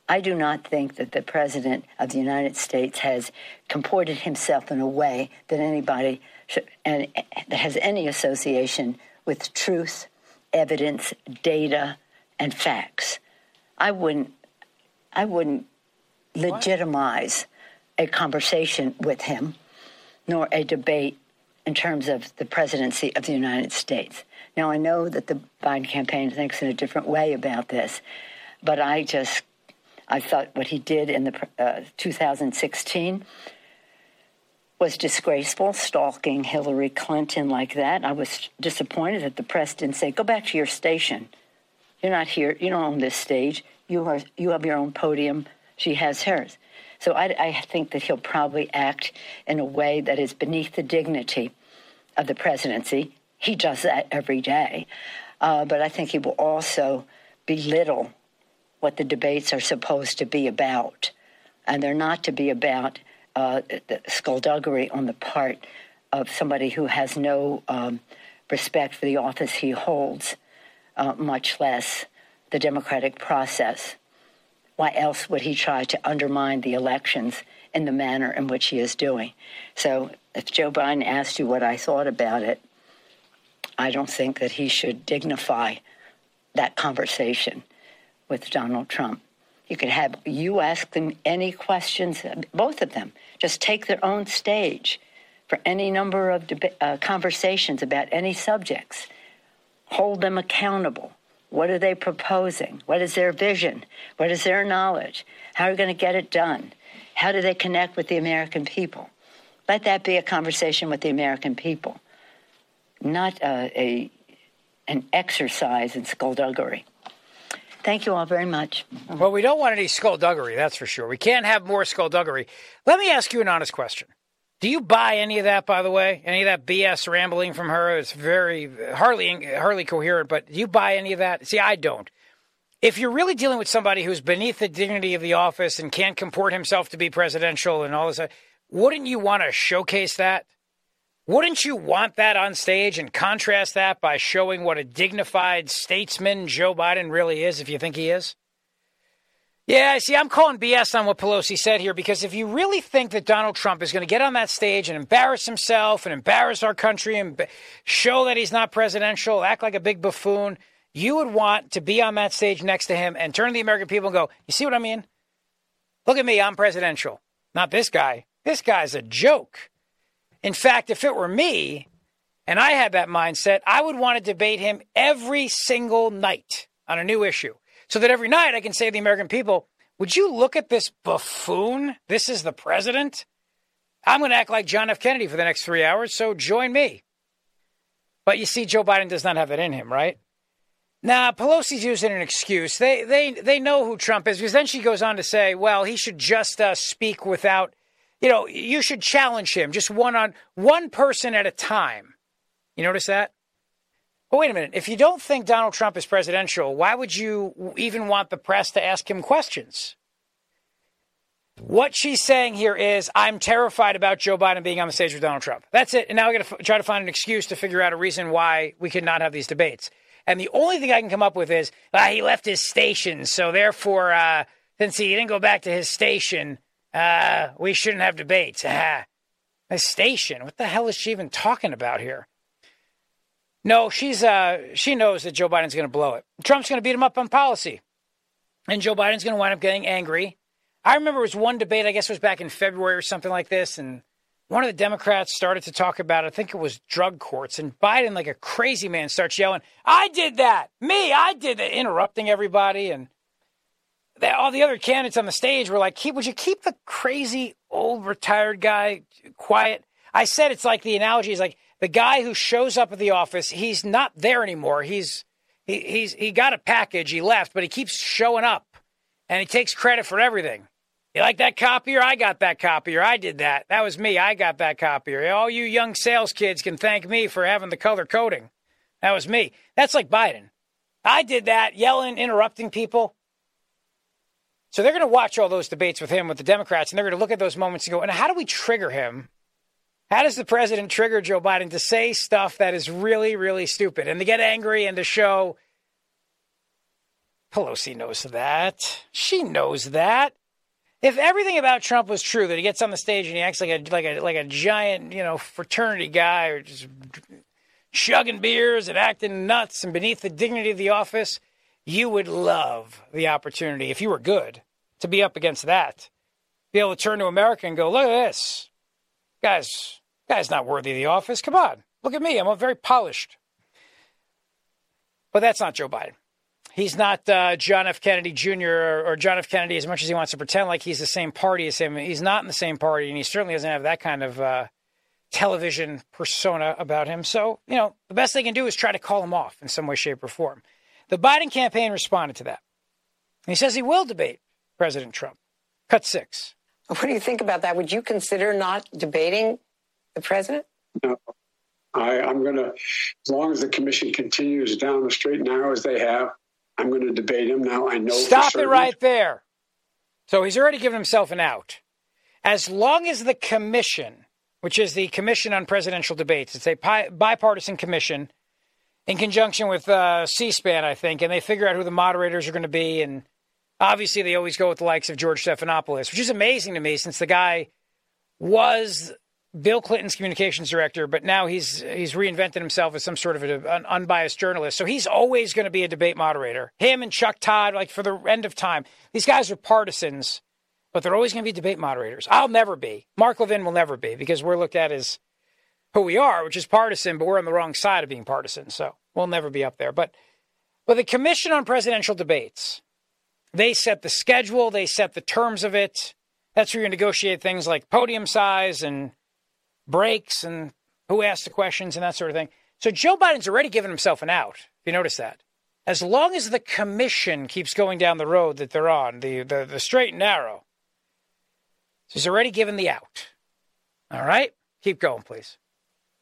I do not think that the President of the United States has comported himself in a way that anybody should, and that has any association with truth, evidence, data, and facts. I wouldn't, I wouldn't legitimize a conversation with him nor a debate in terms of the presidency of the United States. Now, I know that the Biden campaign thinks in a different way about this, but I just, I thought what he did in the uh, 2016 was disgraceful, stalking Hillary Clinton like that. I was disappointed that the press didn't say, "Go back to your station. You're not here. You don't own this stage. You are. You have your own podium. She has hers." So I, I think that he'll probably act in a way that is beneath the dignity of the presidency. He does that every day. Uh, but I think he will also belittle what the debates are supposed to be about. And they're not to be about uh, skullduggery on the part of somebody who has no um, respect for the office he holds, uh, much less the democratic process. Why else would he try to undermine the elections in the manner in which he is doing? So, if Joe Biden asked you what I thought about it, I don't think that he should dignify that conversation with Donald Trump. You could have you ask them any questions, both of them. Just take their own stage for any number of deba- uh, conversations about any subjects. Hold them accountable. What are they proposing? What is their vision? What is their knowledge? How are we going to get it done? How do they connect with the American people? Let that be a conversation with the American people, not a an exercise in skullduggery. Thank you all very much. Well, we don't want any skullduggery, that's for sure. We can't have more skullduggery. Let me ask you an honest question. Do you buy any of that, by the way? Any of that BS rambling from her? It's very hardly hardly coherent, but do you buy any of that? See, I don't. If you're really dealing with somebody who's beneath the dignity of the office and can't comport himself to be presidential and all this, uh, wouldn't you want to showcase that? Wouldn't you want that on stage and contrast that by showing what a dignified statesman Joe Biden really is, if you think he is? Yeah, see, I'm calling BS on what Pelosi said here because if you really think that Donald Trump is going to get on that stage and embarrass himself and embarrass our country and show that he's not presidential, act like a big buffoon, you would want to be on that stage next to him and turn to the American people and go, You see what I mean? Look at me, I'm presidential. Not this guy. This guy's a joke. In fact, if it were me and I had that mindset, I would want to debate him every single night on a new issue so that every night I can say to the American people, would you look at this buffoon? This is the president. I'm going to act like John F. Kennedy for the next three hours, so join me. But you see, Joe Biden does not have it in him, right? Now, Pelosi's using an excuse. They, they, they know who Trump is because then she goes on to say, well, he should just uh, speak without, you know, you should challenge him just one on one person at a time. You notice that? But wait a minute. If you don't think Donald Trump is presidential, why would you even want the press to ask him questions? What she's saying here is, I'm terrified about Joe Biden being on the stage with Donald Trump. That's it. And now we got to f- try to find an excuse to figure out a reason why we could not have these debates. And the only thing I can come up with is, ah, he left his station. So therefore, uh, since he didn't go back to his station, uh, we shouldn't have debates. Ah, his station? What the hell is she even talking about here? No, she's uh, she knows that Joe Biden's going to blow it. Trump's going to beat him up on policy, and Joe Biden's going to wind up getting angry. I remember it was one debate, I guess it was back in February or something like this, and one of the Democrats started to talk about, I think it was drug courts, and Biden, like a crazy man, starts yelling, "I did that, me, I did that," interrupting everybody, and they, all the other candidates on the stage were like, "Would you keep the crazy old retired guy quiet?" I said it's like the analogy is like the guy who shows up at the office, he's not there anymore. He's he, he's he got a package, he left, but he keeps showing up and he takes credit for everything. You like that copier? I got that copier. I did that. That was me. I got that copier. All you young sales kids can thank me for having the color coding. That was me. That's like Biden. I did that, yelling, interrupting people. So they're going to watch all those debates with him with the Democrats, and they're going to look at those moments and go, and how do we trigger him how does the president trigger Joe Biden to say stuff that is really, really stupid and to get angry and to show Pelosi knows that. She knows that. If everything about Trump was true, that he gets on the stage and he acts like a like a like a giant, you know, fraternity guy or just chugging beers and acting nuts and beneath the dignity of the office, you would love the opportunity, if you were good, to be up against that. Be able to turn to America and go, look at this. Guys, Guy's not worthy of the office. Come on. Look at me. I'm a very polished. But that's not Joe Biden. He's not uh, John F. Kennedy Jr. Or, John F. Kennedy as much as he wants to pretend like he's the same party as him. He's not in the same party, and he certainly doesn't have that kind of uh, television persona about him. So, you know, the best they can do is try to call him off in some way, shape, or form. The Biden campaign responded to that. He says he will debate President Trump. Cut six. What do you think about that? Would you consider not debating the president? No. I, I'm going to, as long as the commission continues down the straight and narrow as they have, I'm going to debate him. Now I know. Stop it right there. So he's already given himself an out. As long as the commission, which is the Commission on Presidential Debates, it's a bipartisan commission in conjunction with uh, C-SPAN, I think, and they figure out who the moderators are going to be, and obviously they always go with the likes of George Stephanopoulos, which is amazing to me since the guy was Bill Clinton's communications director, but now he's he's reinvented himself as some sort of a, an unbiased journalist. So he's always going to be a debate moderator. Him and Chuck Todd, like for the end of time, these guys are partisans, but they're always going to be debate moderators. I'll never be. Mark Levin will never be because we're looked at as who we are, which is partisan, but we're on the wrong side of being partisan. So we'll never be up there. But but the Commission on Presidential Debates, they set the schedule, they set the terms of it. That's where you negotiate things like podium size and breaks and who asks the questions and that sort of thing. So Joe Biden's already given himself an out. If you notice that, as long as the commission keeps going down the road that they're on, the, the, the straight and narrow, he's already given the out. All right? Keep going, please.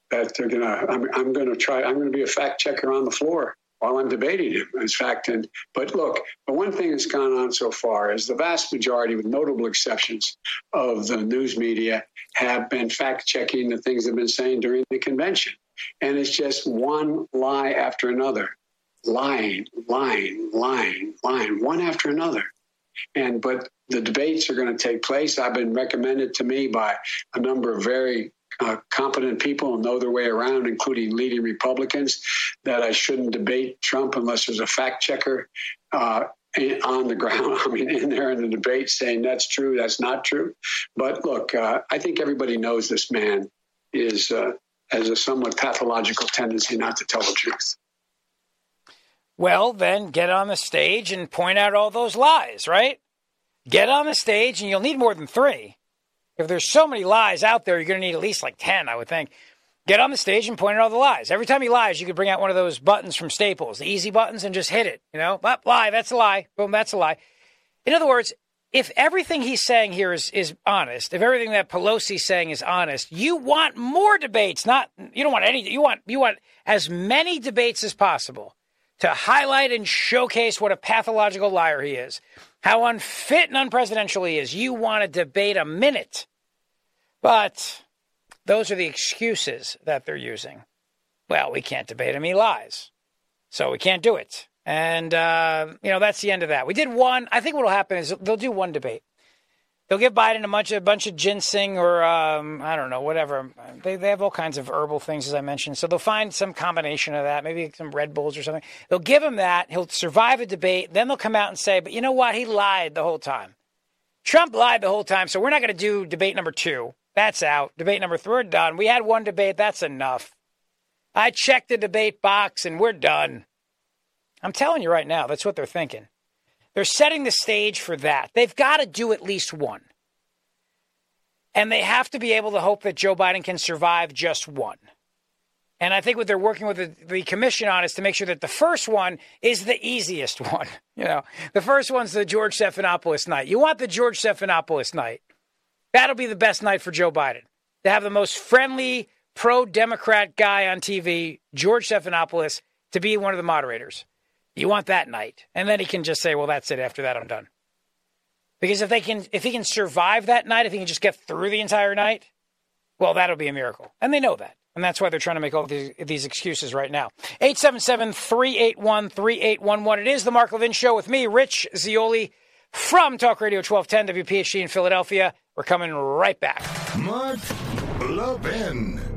That they're gonna. I'm, I'm gonna try. I'm gonna be a fact checker on the floor while I'm debating him. In fact, and but look, the one thing that's gone on so far is the vast majority, with notable exceptions, of the news media have been fact checking the things they've been saying during the convention, and it's just one lie after another, lying, lying, lying, lying, one after another. And but the debates are going to take place. I've been recommended to me by a number of very uh, competent people who know their way around, including leading Republicans, that I shouldn't debate Trump unless there's a fact checker uh, on the ground. I mean, in there in the debate saying that's true, that's not true. But look, uh, I think everybody knows this man is uh, has a somewhat pathological tendency not to tell the truth. Well, then get on the stage and point out all those lies, right? Get on the stage, and you'll need more than three. If there's so many lies out there, you're going to need at least like 10, I would think. Get on the stage and point out all the lies. Every time he lies, you could bring out one of those buttons from Staples, the easy buttons, and just hit it. You know, but lie, that's a lie. Boom, that's a lie. In other words, if everything he's saying here is, is honest, if everything that Pelosi's saying is honest, you want more debates. Not you don't want any. You want you want as many debates as possible to highlight and showcase what a pathological liar he is how unfit and unpresidential he is. You want to debate a minute. But those are the excuses that they're using. Well, we can't debate him. He lies. So we can't do it. And, uh, you know, that's the end of that. We did one. I think what will happen is they'll do one debate. They'll give Biden a bunch of a bunch of ginseng or um, I don't know whatever. They they have all kinds of herbal things as I mentioned. So they'll find some combination of that, maybe some Red Bulls or something. They'll give him that. He'll survive a debate. Then they'll come out and say, "But you know what? He lied the whole time. Trump lied the whole time. So we're not going to do debate number two. That's out. Debate number three, we're done. We had one debate. That's enough. I checked the debate box and we're done. I'm telling you right now, that's what they're thinking. They're setting the stage for that. They've got to do at least one. And they have to be able to hope that Joe Biden can survive just one. And I think what they're working with the, the, commission on is to make sure that the first one is the easiest one. You know, the first one's the George Stephanopoulos night. You want the George Stephanopoulos night. That'll be the best night for Joe Biden. To have the most friendly, pro Democrat guy on TV, George Stephanopoulos, to be one of the moderators. You want that night. And then he can just say, well, that's it. After that, I'm done. Because if they can, if he can survive that night, if he can just get through the entire night, well, that'll be a miracle. And they know that. And that's why they're trying to make all these, these excuses right now. 877 381 3811. It is the Mark Levin Show with me, Rich Zeoli, from Talk Radio 1210 WPHT in Philadelphia. We're coming right back. Mark Levin.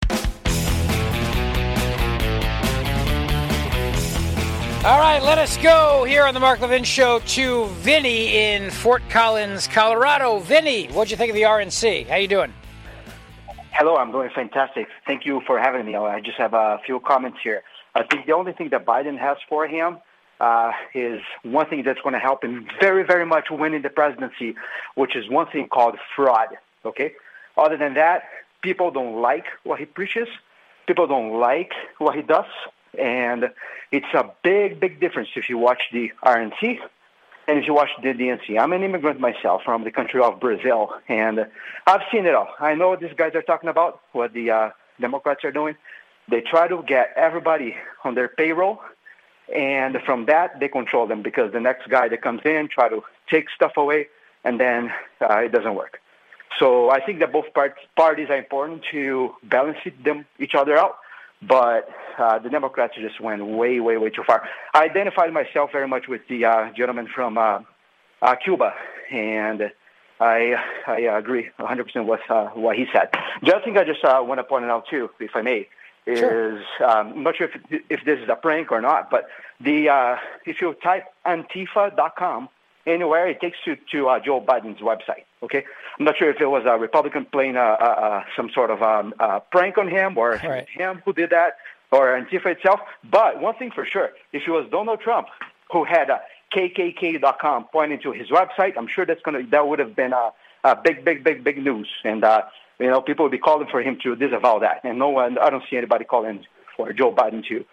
All right, let us go here on the Mark Levin Show to Vinny in Fort Collins, Colorado. Vinny, what'd you think of the RNC? How you doing? Hello, I'm doing fantastic. Thank you for having me. I just have a few comments here. I think the only thing that Biden has for him uh, is one thing that's going to help him very, very much winning the presidency, which is one thing called fraud. Okay. Other than that, people don't like what he preaches. People don't like what he does. And it's a big, big difference if you watch the RNC and if you watch the DNC, I'm an immigrant myself from the country of Brazil, and I've seen it all. I know what these guys are talking about, what the uh, Democrats are doing. They try to get everybody on their payroll, and from that they control them because the next guy that comes in try to take stuff away, and then uh, it doesn't work. So I think that both part- parties are important to balance them each other out but uh, the Democrats just went way, way, way too far. I identified myself very much with the uh, gentleman from uh, uh, Cuba, and I I agree 100% with uh, what he said. The other thing I just uh, want to point out too, if I may, is sure. um, I'm not sure if if this is a prank or not, but the uh, if you type Antifa.com anywhere, it takes you to uh, Joe Biden's website. Okay, I'm not sure if it was a Republican playing uh, uh, uh some sort of um, uh, prank on him or right. him who did that or Antifa itself. But one thing for sure, if it was Donald Trump who had uh, KKK.com pointing to his website, I'm sure that's gonna that would have been a, a big, big, big, big news, and uh, you know people would be calling for him to disavow that. And no one, I don't see anybody calling for Joe Biden to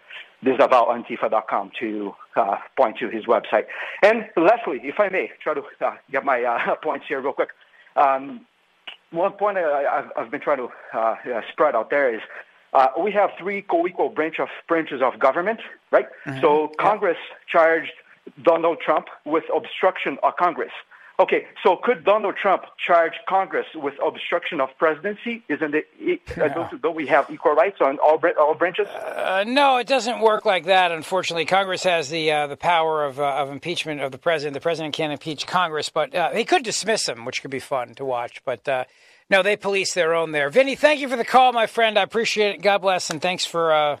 disavow Antifa.com to uh, point to his website. And lastly, if I may, try to uh, get my uh, points here real quick. Um, one point I, have been trying to uh, spread out there is uh, we have three co-equal branch of, branches of government, right? Mm-hmm. So Congress yeah. charged Donald Trump with obstruction of Congress. Okay, so could Donald Trump charge Congress with obstruction of presidency? Isn't it? Uh, don't, don't, we have equal rights on all all branches? Uh, no, it doesn't work like that. Unfortunately, Congress has the uh, the power of uh, of impeachment of the president. The president can't impeach Congress, but uh, he could dismiss him, which could be fun to watch. But uh, no, they police their own there. Vinny, thank you for the call, my friend. I appreciate it. God bless, and thanks for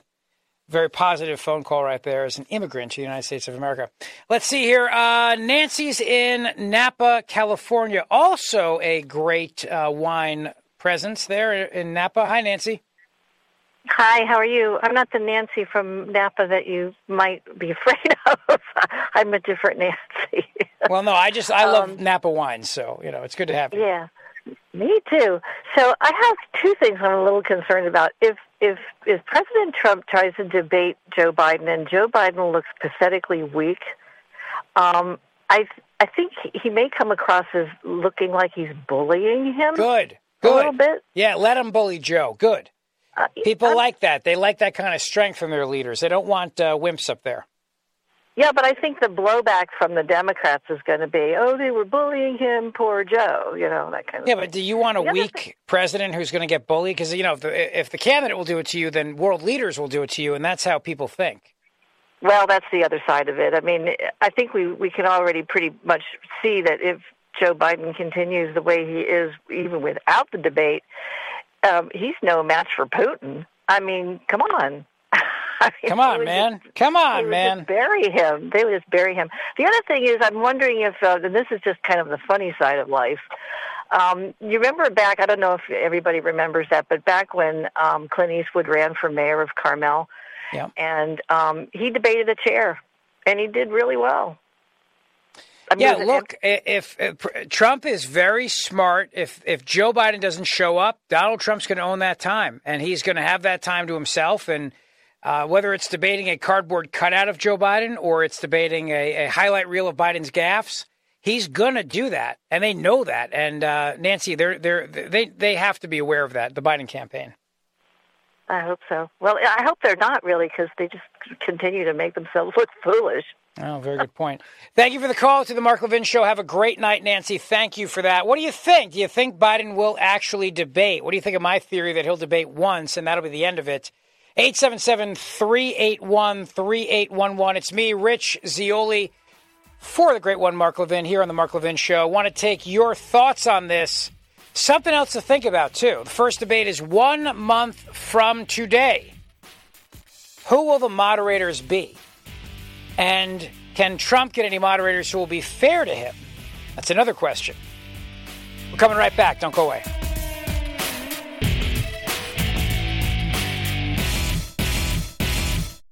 very positive phone call right there as an immigrant to the United States of America. Let's see here. Uh, Nancy's in Napa, California. Also a great uh, wine presence there in Napa. Hi, Nancy. Hi, how are you? I'm not the Nancy from Napa that you might be afraid of. I'm a different Nancy. well, no, I just I love um, Napa wines, so you know it's good to have you. Yeah, me too. So I have two things I'm a little concerned about. If if if President Trump tries to debate Joe Biden and Joe Biden looks pathetically weak, um, I I think he may come across as looking like he's bullying him. Good, good. A little bit. Yeah, let him bully Joe. Good. Uh, People I'm, like that. They like that kind of strength from their leaders. They don't want uh, wimps up there. Yeah, but I think the blowback from the Democrats is going to be, oh, they were bullying him, poor Joe, you know, that kind of Yeah, thing. but do you want a weak thing- president who's going to get bullied? Because, you know, if the, if the candidate will do it to you, then world leaders will do it to you, and that's how people think. Well, that's the other side of it. I mean, I think we, we can already pretty much see that if Joe Biden continues the way he is, even without the debate, um, he's no match for Putin. I mean, come on. Come on, man. Just, Come on, man. bury him. They would just bury him. The other thing is, I'm wondering if, uh, and this is just kind of the funny side of life. Um, you remember back, I don't know if everybody remembers that, but back when um, Clint Eastwood ran for mayor of Carmel, yeah. and um, he debated a chair, and he did really well. I mean, yeah, look, if, if, Trump is very smart, if if Joe Biden doesn't show up, Donald Trump's going to own that time, and he's going to have that time to himself, and uh, whether it's debating a cardboard cutout of Joe Biden or it's debating a, a highlight reel of Biden's gaffes, he's going to do that, and they know that. And uh, Nancy, they're, they're, they they have to be aware of that. The Biden campaign. I hope so. Well, I hope they're not really because they just continue to make themselves look foolish. Oh, very good point. Thank you for the call to the Mark Levin Show. Have a great night, Nancy. Thank you for that. What do you think? Do you think Biden will actually debate? What do you think of my theory that he'll debate once and that'll be the end of it? 877 381 3811. It's me, Rich Zeoli, for the great one, Mark Levin, here on The Mark Levin Show. I want to take your thoughts on this. Something else to think about, too. The first debate is one month from today. Who will the moderators be? And can Trump get any moderators who will be fair to him? That's another question. We're coming right back. Don't go away.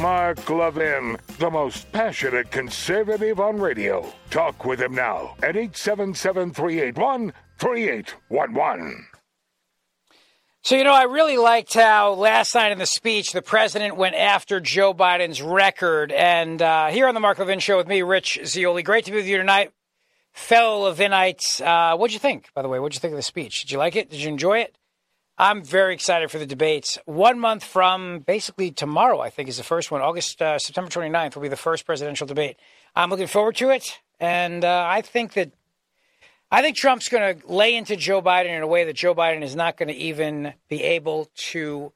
Mark Levin, the most passionate conservative on radio. Talk with him now at 877 381 3811. So, you know, I really liked how last night in the speech the president went after Joe Biden's record. And uh, here on the Mark Levin Show with me, Rich Zeoli, Great to be with you tonight, fellow Levinites. Uh, what'd you think, by the way? What'd you think of the speech? Did you like it? Did you enjoy it? I'm very excited for the debates. One month from basically tomorrow, I think, is the first one. August, uh, September 29th will be the first presidential debate. I'm looking forward to it. And uh, I think that I think Trump's going to lay into Joe Biden in a way that Joe Biden is not going to even be able to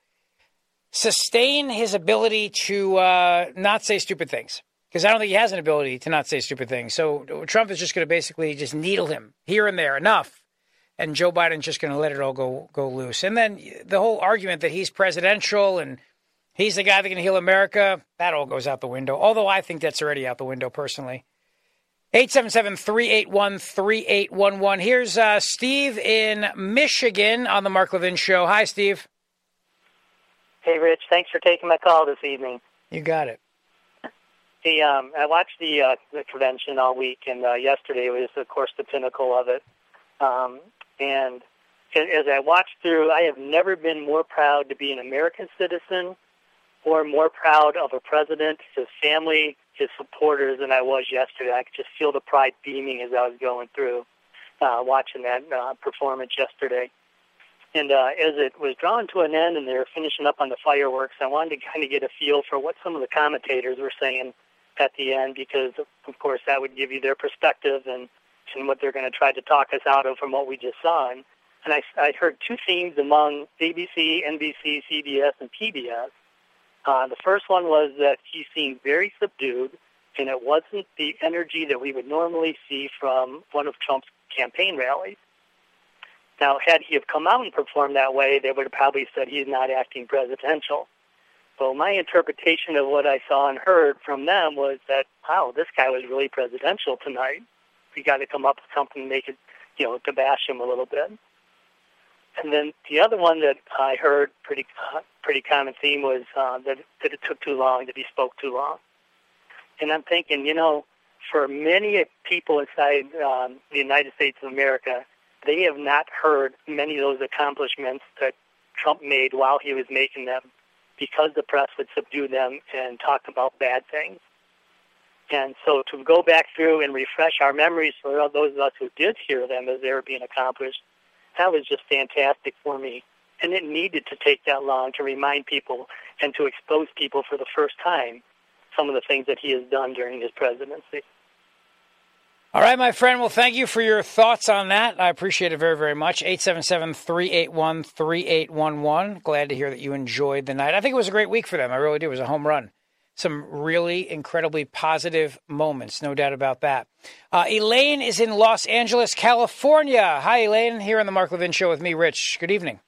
sustain his ability to uh, not say stupid things. Because I don't think he has an ability to not say stupid things. So Trump is just going to basically just needle him here and there enough and Joe Biden's just going to let it all go go loose. And then the whole argument that he's presidential and he's the guy that can heal America, that all goes out the window. Although I think that's already out the window personally. 877-381-3811. Here's uh, Steve in Michigan on the Mark Levin Show. Hi, Steve. Hey, Rich. Thanks for taking my call this evening. You got it. Hey, um, I watched the uh, the convention all week, and uh, yesterday was, of course, the pinnacle of it. Um, and as I watched through, I have never been more proud to be an American citizen or more proud of a president, his family, his supporters than I was yesterday. I could just feel the pride beaming as I was going through uh, watching that uh, performance yesterday. And uh, as it was drawn to an end and they were finishing up on the fireworks, I wanted to kind of get a feel for what some of the commentators were saying at the end because, of course, that would give you their perspective and and what they're going to try to talk us out of from what we just saw. And, and I, I heard two themes among ABC, NBC, CBS, and PBS. Uh, the first one was that he seemed very subdued, and it wasn't the energy that we would normally see from one of Trump's campaign rallies. Now, had he have come out and performed that way, they would have probably said he's not acting presidential. So my interpretation of what I saw and heard from them was that, wow, this guy was really presidential tonight we got to come up with something make it, you know, to bash him a little bit. And then the other one that I heard pretty uh, pretty common theme was uh, that that it took too long, that he spoke too long. And I'm thinking, you know, for many people inside um, the United States of America, they have not heard many of those accomplishments that Trump made while he was making them, because the press would subdue them and talk about bad things. And so to go back through and refresh our memories for those of us who did hear them as they were being accomplished, that was just fantastic for me. And it needed to take that long to remind people and to expose people for the first time some of the things that he has done during his presidency. All right, my friend. Well, thank you for your thoughts on that. I appreciate it very, very much. 877 381 3811. Glad to hear that you enjoyed the night. I think it was a great week for them. I really do. It was a home run some really incredibly positive moments, no doubt about that. Uh, Elaine is in Los Angeles, California. Hi, Elaine, here on the Mark Levin Show with me, Rich. Good evening.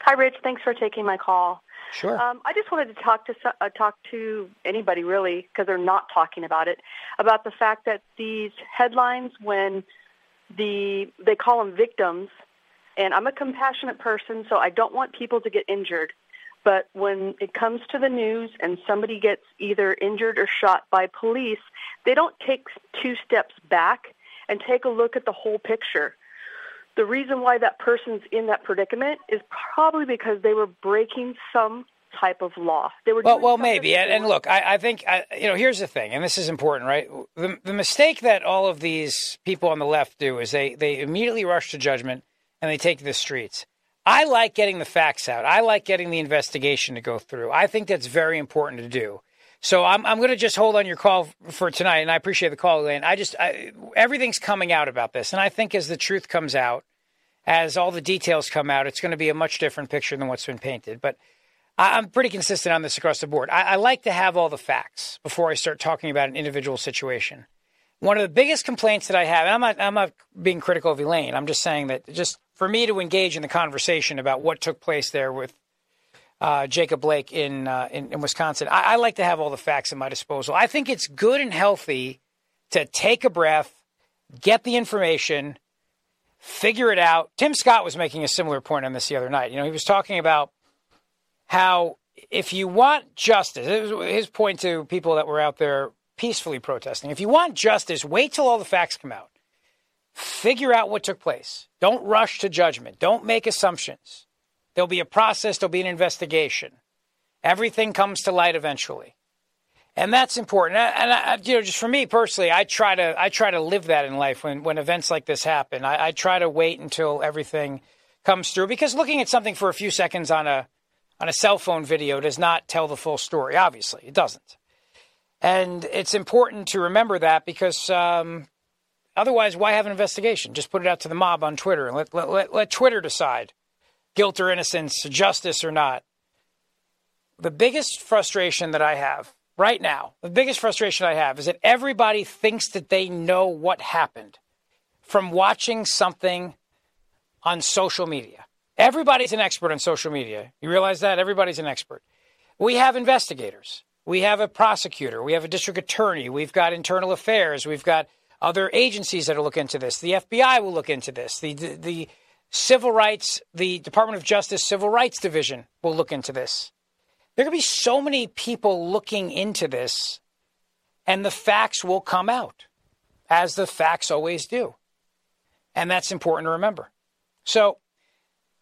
Hi, Rich. Thanks for taking my call. Sure. Um, I just wanted to talk to uh, talk to anybody really because they're not talking about it about the fact that these headlines when the they call them victims, and I'm a compassionate person, so I don't want people to get injured. But when it comes to the news and somebody gets either injured or shot by police, they don't take two steps back and take a look at the whole picture. The reason why that person's in that predicament is probably because they were breaking some type of law. They were Well, well, maybe. And, and look, I, I think I, you know. Here's the thing, and this is important, right? The, the mistake that all of these people on the left do is they they immediately rush to judgment and they take to the streets. I like getting the facts out. I like getting the investigation to go through. I think that's very important to do. So I'm I'm going to just hold on your call for tonight, and I appreciate the call, Elaine. I just I, everything's coming out about this, and I think as the truth comes out, as all the details come out, it's going to be a much different picture than what's been painted. But I- I'm pretty consistent on this across the board. I, I like to have all the facts before I start talking about an individual situation. One of the biggest complaints that I have, and I'm not, I'm not being critical of Elaine. I'm just saying that just for me to engage in the conversation about what took place there with uh, Jacob Blake in, uh, in in Wisconsin, I, I like to have all the facts at my disposal. I think it's good and healthy to take a breath, get the information, figure it out. Tim Scott was making a similar point on this the other night. You know, he was talking about how if you want justice, his point to people that were out there peacefully protesting. If you want justice, wait till all the facts come out. Figure out what took place. Don't rush to judgment. Don't make assumptions. There'll be a process, there'll be an investigation. Everything comes to light eventually. And that's important. And I, you know, just for me personally, I try to I try to live that in life when when events like this happen. I, I try to wait until everything comes through because looking at something for a few seconds on a on a cell phone video does not tell the full story. Obviously, it doesn't. And it's important to remember that because um, otherwise, why have an investigation? Just put it out to the mob on Twitter and let, let, let, let Twitter decide guilt or innocence, justice or not. The biggest frustration that I have right now, the biggest frustration I have is that everybody thinks that they know what happened from watching something on social media. Everybody's an expert on social media. You realize that? Everybody's an expert. We have investigators. We have a prosecutor. We have a district attorney. We've got internal affairs. We've got other agencies that will look into this. The FBI will look into this. The, the, the civil rights, the Department of Justice Civil Rights Division will look into this. There to be so many people looking into this, and the facts will come out, as the facts always do. And that's important to remember. So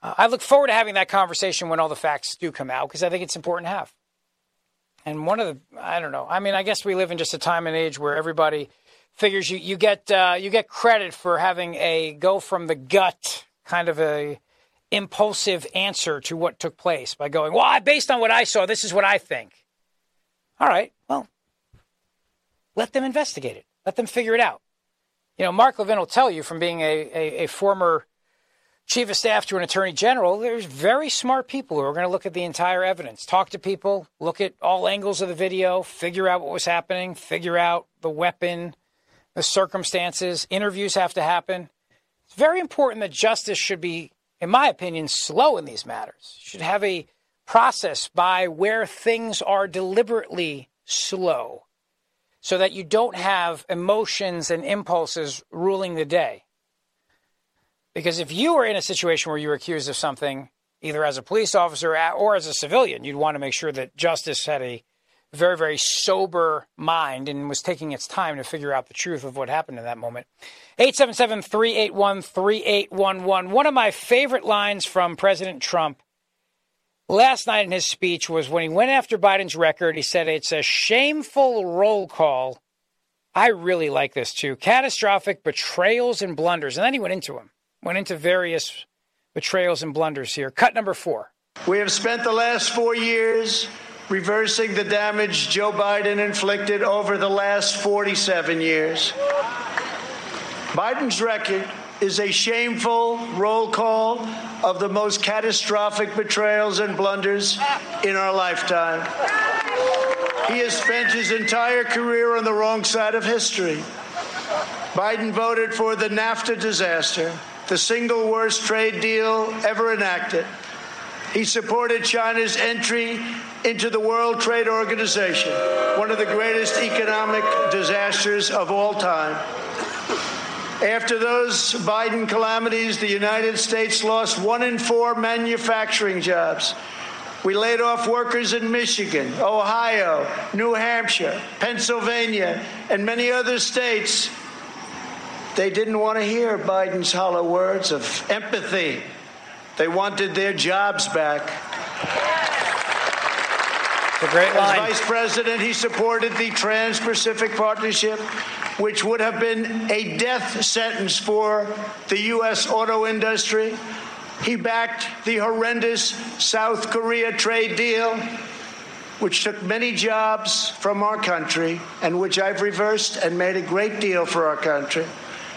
uh, I look forward to having that conversation when all the facts do come out, because I think it's important to have. And one of the, I don't know, I mean, I guess we live in just a time and age where everybody figures you, you get uh, you get credit for having a go from the gut kind of a impulsive answer to what took place by going, well, based on what I saw, this is what I think. All right, well, let them investigate it. Let them figure it out. You know, Mark Levin will tell you from being a, a, a former chief of staff to an attorney general, there's very smart people who are going to look at the entire evidence, talk to people, look at all angles of the video, figure out what was happening, figure out the weapon, the circumstances. Interviews have to happen. It's very important that justice should be, in my opinion, slow in these matters. Should have a process by where things are deliberately slow so that you don't have emotions and impulses ruling the day. Because if you were in a situation where you were accused of something, either as a police officer or as a civilian, you'd want to make sure that justice had a very, very sober mind and was taking its time to figure out the truth of what happened in that moment. 877 381 3811. One of my favorite lines from President Trump last night in his speech was when he went after Biden's record, he said it's a shameful roll call. I really like this too. Catastrophic betrayals and blunders. And then he went into them went into various betrayals and blunders here. Cut number four. We have spent the last four years reversing the damage Joe Biden inflicted over the last 47 years. Biden's record is a shameful roll call of the most catastrophic betrayals and blunders in our lifetime. He has spent his entire career on the wrong side of history. Biden voted for the NAFTA disaster, the single worst trade deal ever enacted. He supported China's entry into the World Trade Organization, one of the greatest economic disasters of all time. After those Biden calamities, the United States lost one in four manufacturing jobs. We laid off workers in Michigan, Ohio, New Hampshire, Pennsylvania, and many other states they didn't want to hear Biden's hollow words of empathy. They wanted their jobs back. a great line. As vice president, he supported the Trans Pacific Partnership, which would have been a death sentence for the U.S. auto industry. He backed the horrendous South Korea trade deal, which took many jobs from our country and which I've reversed and made a great deal for our country.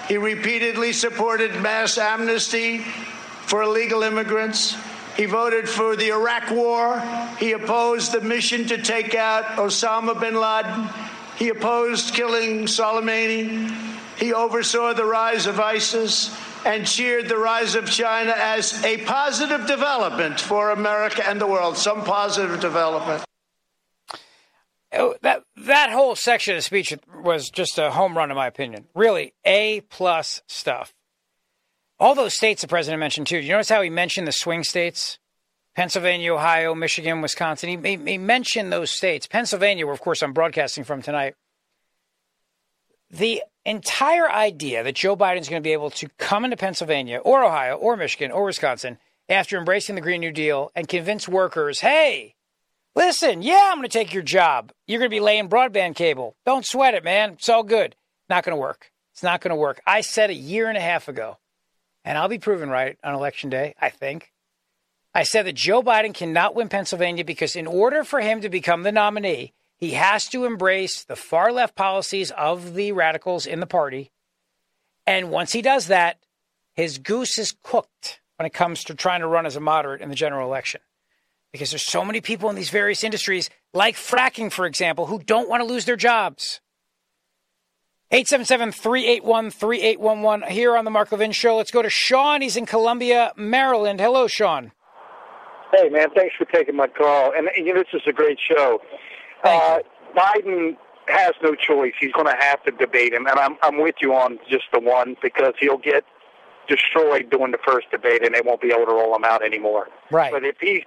He repeatedly supported mass amnesty for illegal immigrants. He voted for the Iraq War. He opposed the mission to take out Osama bin Laden. He opposed killing Soleimani. He oversaw the rise of ISIS and cheered the rise of China as a positive development for America and the world. Some positive development. Oh, that that whole section of the speech was just a home run, in my opinion. Really, a plus stuff. All those states the president mentioned too. You notice how he mentioned the swing states? Pennsylvania, Ohio, Michigan, Wisconsin. He, he, he mentioned those states. Pennsylvania, where of course I'm broadcasting from tonight. The entire idea that Joe Biden's going to be able to come into Pennsylvania or Ohio or Michigan or Wisconsin after embracing the Green New Deal and convince workers, hey, listen, yeah, I'm going to take your job. You're going to be laying broadband cable. Don't sweat it, man. It's all good. Not going to work. It's not going to work. I said a year and a half ago, and I'll be proven right on election day, I think. I said that Joe Biden cannot win Pennsylvania because in order for him to become the nominee, he has to embrace the far left policies of the radicals in the party. And once he does that, his goose is cooked when it comes to trying to run as a moderate in the general election. Because there's so many people in these various industries, like fracking, for example, who don't want to lose their jobs. 877 381 3811 here on the Mark Levin Show. Let's go to Sean. He's in Columbia, Maryland. Hello, Sean. Hey, man, thanks for taking my call. And you know, this is a great show. Uh, Biden has no choice. He's going to have to debate him, and I'm I'm with you on just the one because he'll get destroyed during the first debate, and they won't be able to roll him out anymore. Right. But if he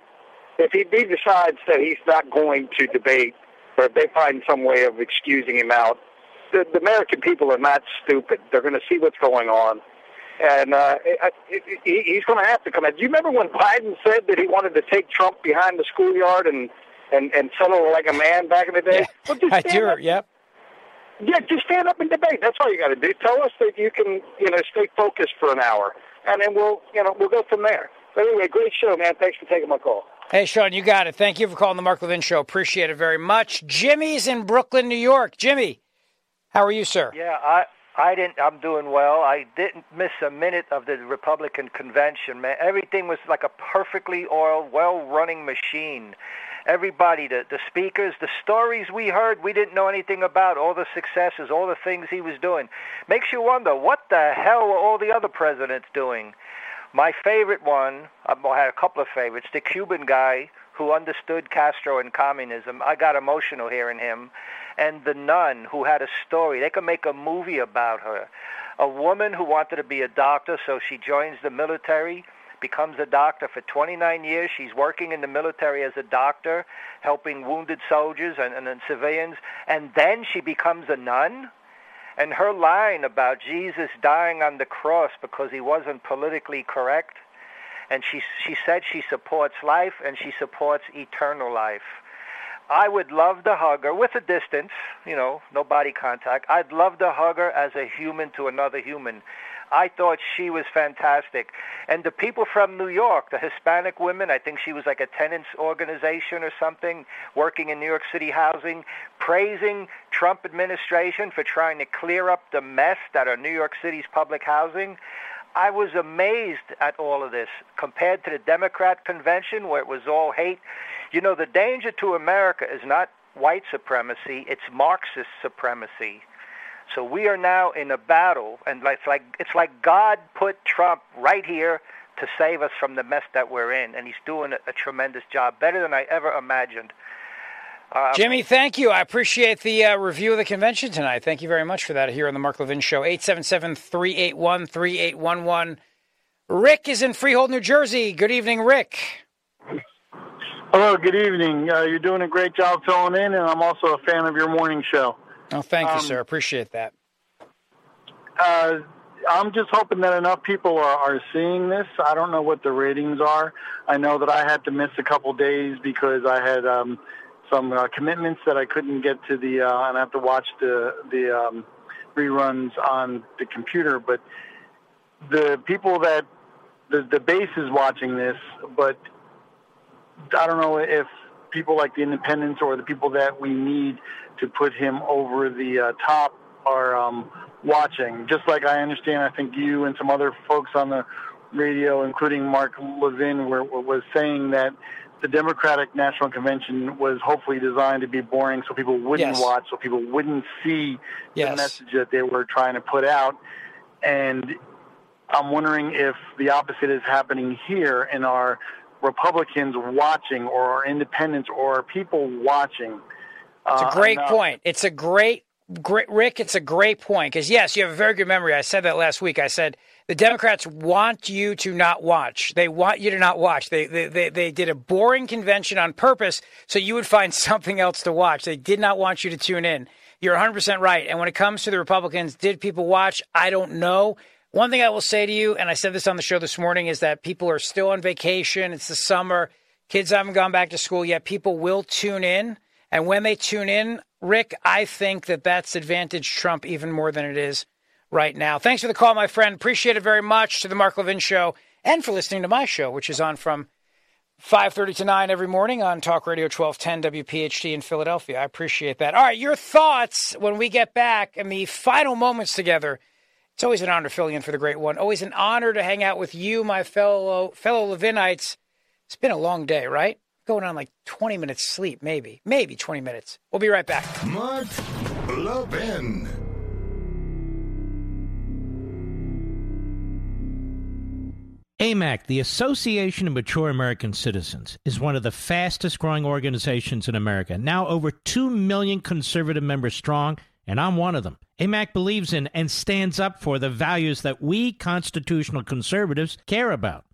if he, decides that he's not going to debate, or if they find some way of excusing him out, the, the American people are not stupid. They're going to see what's going on. And uh, it, it, it, he's going to have to come in. Do you remember when Biden said that he wanted to take Trump behind the schoolyard and and and settle like a man back in the day? Well, just I stand do. up- Yep. Yeah, just stand up and debate. That's all you got to do. Tell us that you can, you know, stay focused for an hour, and then we'll, you know, we'll go from there. But anyway, great show, man. Thanks for taking my call. Hey, Sean, you got it. Thank you for calling the Mark Levin Show. Appreciate it very much. Jimmy's in Brooklyn, New York. Jimmy, how are you, sir? Yeah, I I didn't. I'm doing well. I didn't miss a minute of the Republican convention, man. Everything was like a perfectly oiled, well-running machine. Everybody, the the speakers, the stories we heard, we didn't know anything about. All the successes, all the things he was doing, makes you wonder what the hell were all the other presidents doing. My favorite one, I had a couple of favorites. The Cuban guy who understood Castro and communism. I got emotional hearing him. And the nun who had a story. They could make a movie about her. A woman who wanted to be a doctor, so she joins the military, becomes a doctor for 29 years. She's working in the military as a doctor, helping wounded soldiers and, and, and civilians. And then she becomes a nun. And her line about Jesus dying on the cross because he wasn't politically correct, and she she said she supports life and she supports eternal life. I would love to hug her with a distance, you know, no body contact. I'd love to hug her as a human to another human. I thought she was fantastic. And the people from New York, the Hispanic women, I think she was like a tenants organization or something, working in New York City housing, praising Trump administration for trying to clear up the mess that are New York City's public housing. I was amazed at all of this compared to the Democrat convention where it was all hate. You know, the danger to America is not white supremacy, it's Marxist supremacy. So we are now in a battle, and it's like it's like God put Trump right here to save us from the mess that we're in, and he's doing a, a tremendous job, better than I ever imagined. Uh, Jimmy, thank you. I appreciate the uh, review of the convention tonight. Thank you very much for that here on the Mark Levin Show. 877 381 3811. Rick is in Freehold, New Jersey. Good evening, Rick. Hello, good evening. Uh, you're doing a great job filling in, and I'm also a fan of your morning show. Oh, thank you, Um, sir. Appreciate that. Uh, I'm just hoping that enough people are, are seeing this. I don't know what the ratings are. I know that I had to miss a couple days because I had um, some uh, commitments that I couldn't get to the, uh, and I have to watch the the um, reruns on the computer. But the people that the the base is watching this, but I don't know if people like the independents or the people that we need to put him over the uh, top are um, watching. Just like I understand, I think you and some other folks on the radio, including Mark Levin, were, was saying that the Democratic National Convention was hopefully designed to be boring so people wouldn't Yes. watch, so people wouldn't see Yes. the message that they were trying to put out. And I'm wondering if the opposite is happening here and are Republicans watching or are independents or are people watching? It's a uh, great enough- point. It's a great, great, Rick. It's a great point because yes, you have a very good memory. I said that last week. I said the Democrats want you to not watch. They want you to not watch. They they they, they did a boring convention on purpose so you would find something else to watch. They did not want you to tune in. You're 100% right. And when it comes to the Republicans, did people watch? I don't know. One thing I will say to you, and I said this on the show this morning, is that people are still on vacation. It's the summer. Kids haven't gone back to school yet. People will tune in. And when they tune in, Rick, I think that that's advantage Trump even more than it is right now. Thanks for the call, my friend. Appreciate it very much to the Mark Levin Show and for listening to my show, which is on from 5.30 to 9 every morning on Talk Radio 1210 WPHT in Philadelphia. I appreciate that. All right, your thoughts when we get back and the final moments together. It's always an honor to fill in for the great one. Always an honor to hang out with you, my fellow fellow Levinites. It's been a long day, right? Going on like 20 minutes sleep, maybe. Maybe 20 minutes. We'll be right back. Mark Levin. AMAC, the Association of Mature American Citizens, is one of the fastest growing organizations in America. Now over 2 million conservative members strong, and I'm one of them. AMAC believes in and stands up for the values that we constitutional conservatives care about.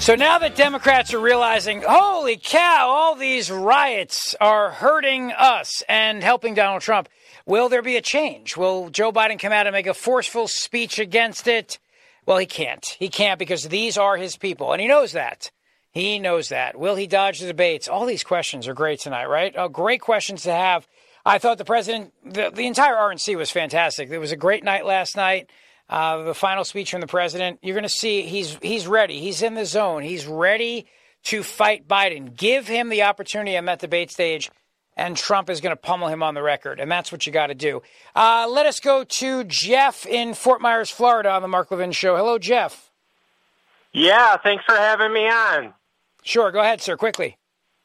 So now that Democrats are realizing, holy cow, all these riots are hurting us and helping Donald Trump, will there be a change? Will Joe Biden come out and make a forceful speech against it? Well, he can't. He can't because these are his people, and he knows that. He knows that. Will he dodge the debates? All these questions are great tonight, right? Oh, great questions to have. I thought the president, the, the entire RNC was fantastic. It was a great night last night. Uh, the final speech from the president, you're going to see he's he's ready. He's in the zone. He's ready to fight Biden. Give him the opportunity on that debate stage, and Trump is going to pummel him on the record. And that's what you got to do. Uh, let us go to Jeff in Fort Myers, Florida, on the Mark Levin Show. Hello, Jeff. Yeah, thanks for having me on. Sure, go ahead, sir, quickly.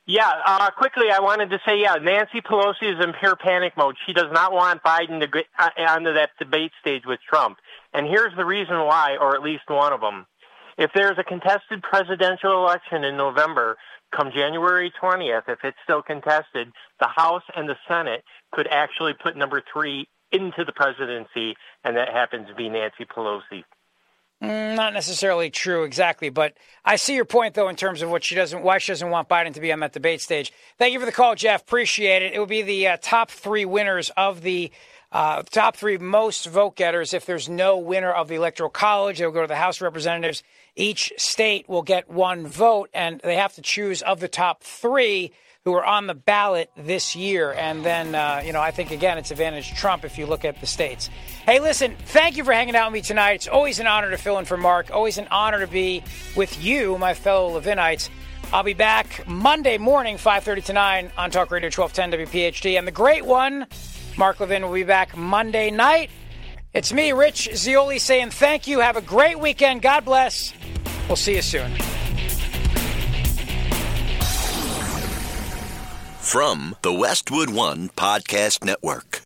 Yeah, uh, quickly, I wanted to say, yeah, Nancy Pelosi is in pure panic mode. She does not want Biden to get uh, onto that debate stage with Trump. And here's the reason why, or at least one of them. If there's a contested presidential election in November, come January 20th, if it's still contested, the House and the Senate could actually put number three into the presidency, and that happens to be Nancy Pelosi. Mm, Not necessarily true exactly, but I see your point though in terms of what she doesn't, why she doesn't want Biden to be on that debate stage. Thank you for the call, Jeff. Appreciate it. It will be the uh, top three winners of the uh, top three most vote getters. If there's no winner of the electoral college, they'll go to the House of Representatives. Each state will get one vote, and they have to choose of the top three who are on the ballot this year. And then, uh, you know, I think, again, it's advantage Trump if you look at the states. Hey, listen, thank you for hanging out with me tonight. It's always an honor to fill in for Mark, always an honor to be with you, my fellow Levinites. I'll be back Monday morning, 5.30 to 9 on Talk Radio 1210 WPHT. And the great one, Mark Levin will be back Monday night. It's me, Rich Zeoli, saying thank you. Have a great weekend. God bless. We'll see you soon. From the Westwood One Podcast Network.